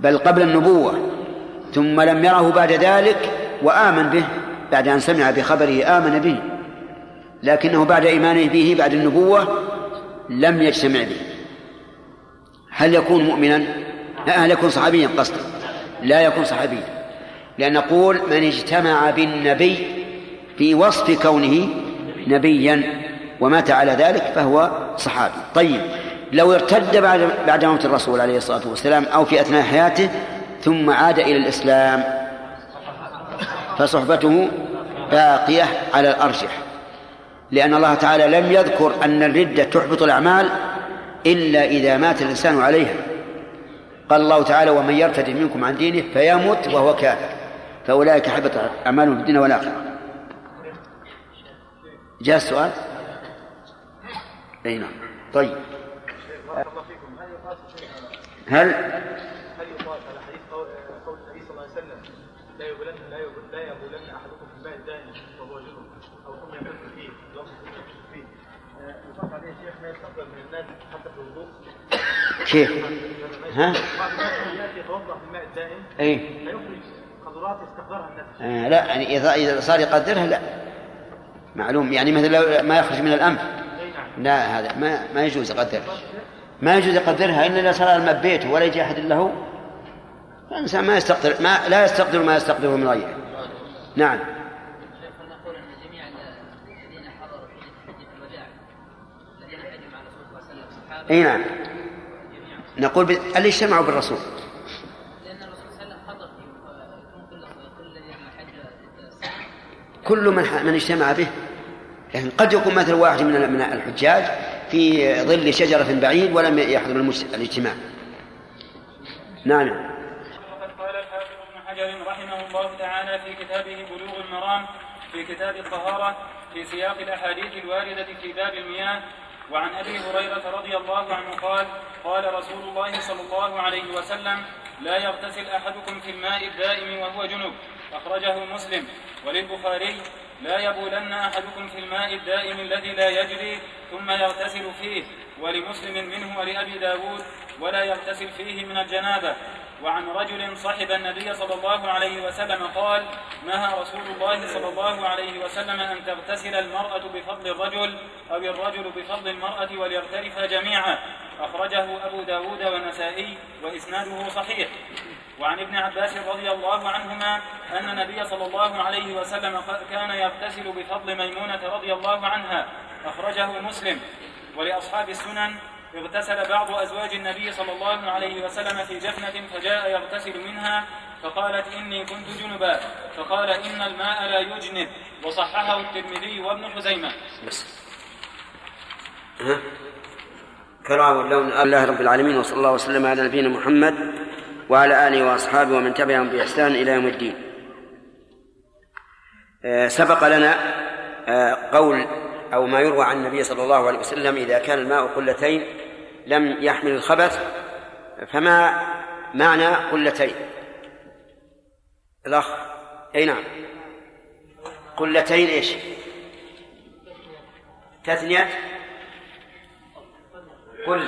بل قبل النبوة ثم لم يره بعد ذلك وآمن به بعد أن سمع بخبره آمن به لكنه بعد إيمانه به بعد النبوة لم يجتمع به. هل يكون مؤمنا؟ هل يكون صحابيا قصدا لا يكون صحابيا. لأن نقول من اجتمع بالنبي في وصف كونه نبيا ومات على ذلك فهو صحابي. طيب لو ارتد بعد بعد موت الرسول عليه الصلاة والسلام أو في أثناء حياته ثم عاد إلى الإسلام فصحبته باقية على الأرجح. لأن الله تعالى لم يذكر أن الردة تحبط الأعمال إلا إذا مات الإنسان عليها. قال الله تعالى ومن يرتد منكم عن دينه فيمت وهو كافر. فأولئك حبط أعمالهم في الدنيا والآخرة. جاء السؤال؟ أي نعم. طيب. هل هل يقال على حديث قول النبي صلى الله عليه وسلم لا يبولن لا يبولن لا يبولن أحدكم في الماء الدائم وهو جنب أو ثم يغتسل فيه يغتسل فيه آه، يطلق عليه الشيخ ما يستقبل من الناس حتى في الوضوء. كيف؟ ها؟ بعض الناس يتوضأ في الماء الدائم. أي. فيخرج قدرات يستقدرها الناس. آه لا يعني إذا صار يقدرها لا. معلوم. يعني مثل لو ما يخرج من الأنف. لا هذا ما ما يجوز يقدرها ما يجوز يقدرها إلا إذا صار الماء بيته ولا يجي أحد له. الإنسان ما يستقدر ما لا يستقدر ما يستقدره من غيره. نعم. إي نعم. نقول اللي اجتمعوا بالرسول. كل من من اجتمع به لكن قد يكون مثل واحد من من الحجاج في ظل شجرة بعيد ولم يحضر الاجتماع. نعم. وقد قال الحافظ ابن حجر رحمه الله تعالى في كتابه بلوغ المرام في كتاب الطهارة في سياق الأحاديث الواردة في باب المياه وعن أبي هريرة رضي الله عنه قال قال رسول الله صلى الله عليه وسلم لا يغتسل أحدكم في الماء الدائم وهو جنب. أخرجه مسلم. وللبخاري لا يبولن أحدكم في الماء الدائم الذي لا يجري ثم يغتسل فيه ولمسلم منه ولأبي داود ولا يغتسل فيه من الجنابة. وعن رجل صحب النبي صلى الله عليه وسلم قال نهى رسول الله صلى الله عليه وسلم أن تغتسل المرأة بفضل الرجل أو الرجل بفضل المرأة وليغترفا جميعا. أخرجه أبو داود والنسائي وإسناده صحيح. وعن ابن عباس رضي الله عنهما أن النبي صلى الله عليه وسلم كان يغتسل بفضل ميمونة رضي الله عنها أخرجه مسلم. ولأصحاب السنن اغتسل بعض أزواج النبي صلى الله عليه وسلم في جفنة فجاء يغتسل منها فقالت إني كنت جنبا فقال إن الماء لا يجنب وصححه الترمذي وابن خزيمة بس. كرام اللون الله رب العالمين وصلى الله وسلم على نبينا محمد وعلى آله وأصحابه ومن تبعهم بإحسان إلى يوم الدين. آه، سبق لنا آه، قول أو ما يروى عن النبي صلى الله عليه وسلم إذا كان الماء قلتين لم يحمل الخبث فما معنى قلتين؟ الأخ أي نعم. قلتين إيش؟ تثنية؟ قل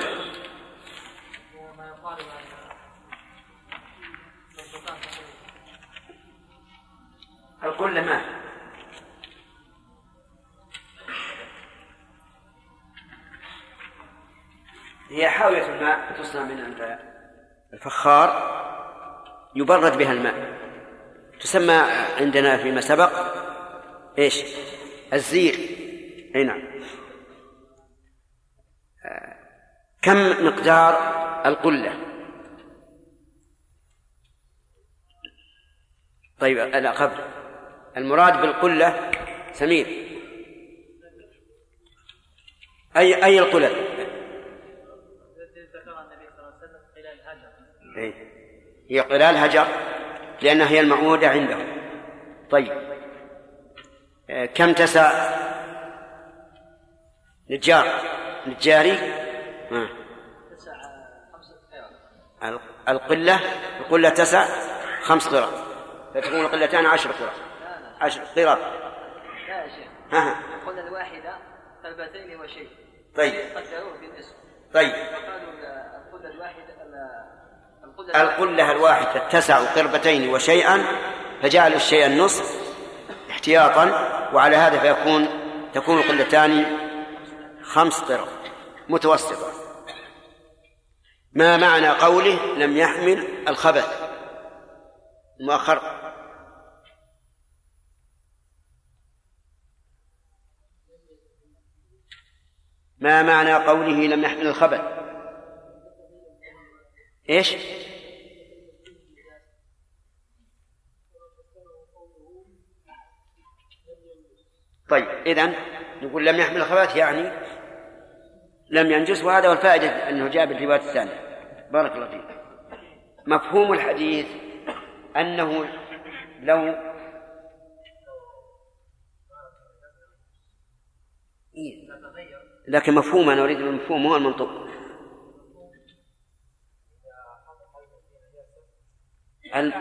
القلة ما هي حاوية الماء تصنع من الفخار يبرد بها الماء. تسمى عندنا فيما سبق إيش؟ الزير. أي نعم. كم مقدار القلة؟ طيب قبل المراد بالقلة سمير. أي أي القلل؟ إيه. هي قلال هجر لأنها هي المعودة عنده طيب. آه، كم تسع؟ نجار. نجاري؟ ها. القلة القلة تسع خمس قرى. فتكون القلتان عشر قرى. عشر قرى لا يا شيخ. ها؟ القلة الواحدة قلبتين وشيء. طيب. قدروه بالنصف طيب. القلة الواحدة القلة القلة الواحدة تسع قربتين وشيئا فجعلوا الشيء النصف احتياطا وعلى هذا فيكون تكون القلتان خمس قرب متوسطة. ما معنى قوله لم يحمل الخبث؟ مؤخر ما معنى قوله لم يحمل الخبث إيش؟ طيب إذن نقول لم يحمل الخبث يعني لم ينجس وهذا والفائدة أنه جاء بالرواية الثانية. بارك الله فيك. مفهوم الحديث أنه لو إيه. لكن مفهوم أنا أريد المفهوم هو المنطق.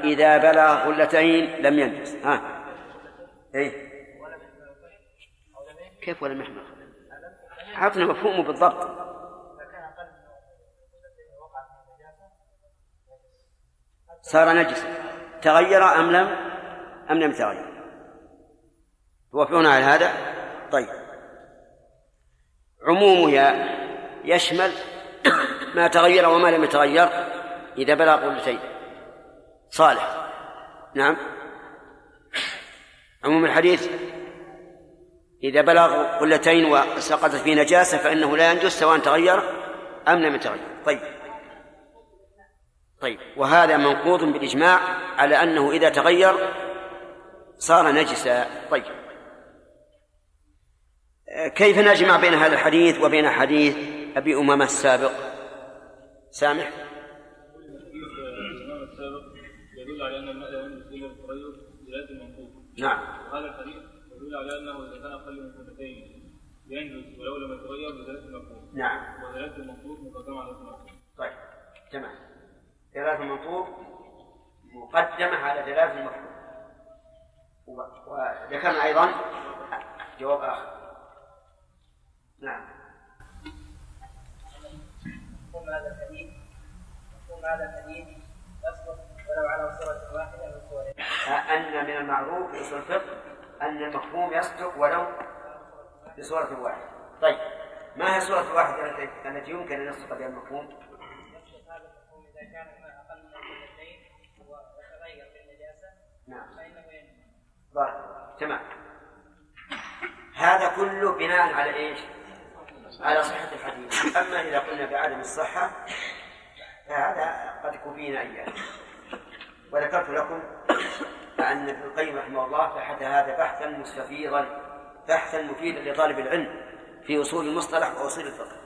إذا بلغ قلتين لم ينجس ها. إيه. كيف ولم يحمل أعطنا مفهومه بالضبط. صار نجسا. تغير أم لم؟ أم لم يتغير؟ توافقون على هذا؟ طيب. عمومه يشمل ما تغير وما لم يتغير إذا بلغ قلتين صالح. نعم. عموم الحديث إذا بلغ قلتين وسقطت في نجاسة فإنه لا ينجس سواء تغير أم لم يتغير. طيب. طيب. وهذا منقوض بالإجماع على أنه إذا تغير صار نجسا. طيب. كيف نجمع بين هذا الحديث وبين حديث أبي أمامة السابق؟ سامح؟ يدل على أن الماء نعم. هذا الحديث يدل على أنه إذا كان أقل من سنتين ينجز ولو لم يتغير بذات المفهوم نعم. وذات المنقوض مقدمة على المفهوم طيب تمام. ثلاث المنطوق مقدمة على ثلاث المفهوم وذكرنا أيضا جواب آخر. نعم. مفهوم هذا الحديث مفهوم هذا الحديث يصلح ولو على صورة واحدة من صوره. أن من المعروف في أصول الفقه أن المفهوم يصدق ولو بصورة واحدة. طيب ما هي الصورة الواحدة التي يمكن أن يصدق بها المفهوم؟ يصلح هذا المفهوم إذا كان ما أقل من قلتين ويتغير بالنجاسة نعم. فإنه الله. تمام. هذا كله بناء على إيش؟ على صحة الحديث، أما إذا قلنا بعدم الصحة فهذا قد كفينا إياه. وذكرت لكم أن ابن القيم رحمه الله بحث هذا بحثا مستفيضا بحثا مفيدا لطالب العلم في أصول المصطلح وأصول الفقه.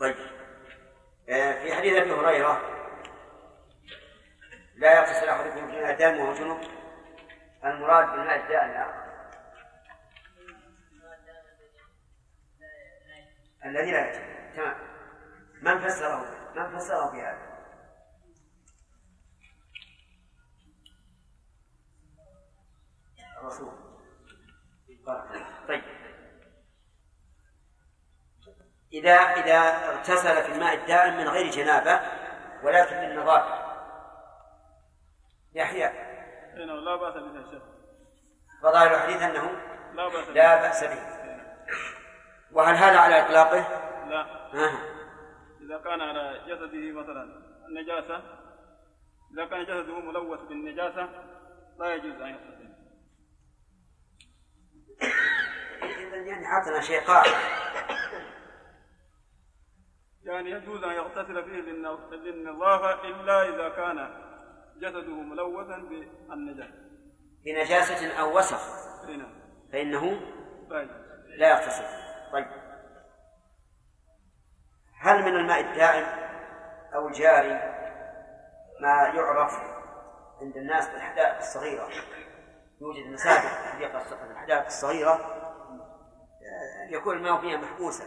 طيب. آه، في حديث أبي هريرة لا يغتسل أحدكم في دام وهو جنب المراد بالماء الدائم. الذي لا يأتي تمام. من فسره؟ من فسره في هذا؟ الرسول. طيب. إذا إذا اغتسل في الماء الدائم من غير جنابة ولكن للنظافة يحيى. إيه نعم لا بأس به فظاهر الحديث أنه لا بأس به لا بأس به. وهل هذا على إطلاقه؟ لا. آه. إذا كان على جسده مثلا النجاسة إذا كان جسده ملوث بالنجاسة لا يجوز أن يغتسل يعني عطنا شيء قاعدة يعني يجوز أن يغتسل فيه للن- للنظافة إلا إذا كان جسده ملوثا بالنجاسة. بنجاسة أو وسخ. نعم. فإنه لا يغتسل. طيب. هل من الماء الدائم أو الجاري ما يعرف عند الناس بالحدائق الصغيرة؟ يوجد مساجد في الحدائق الصغيرة آه، يكون الماء فيها محبوسا.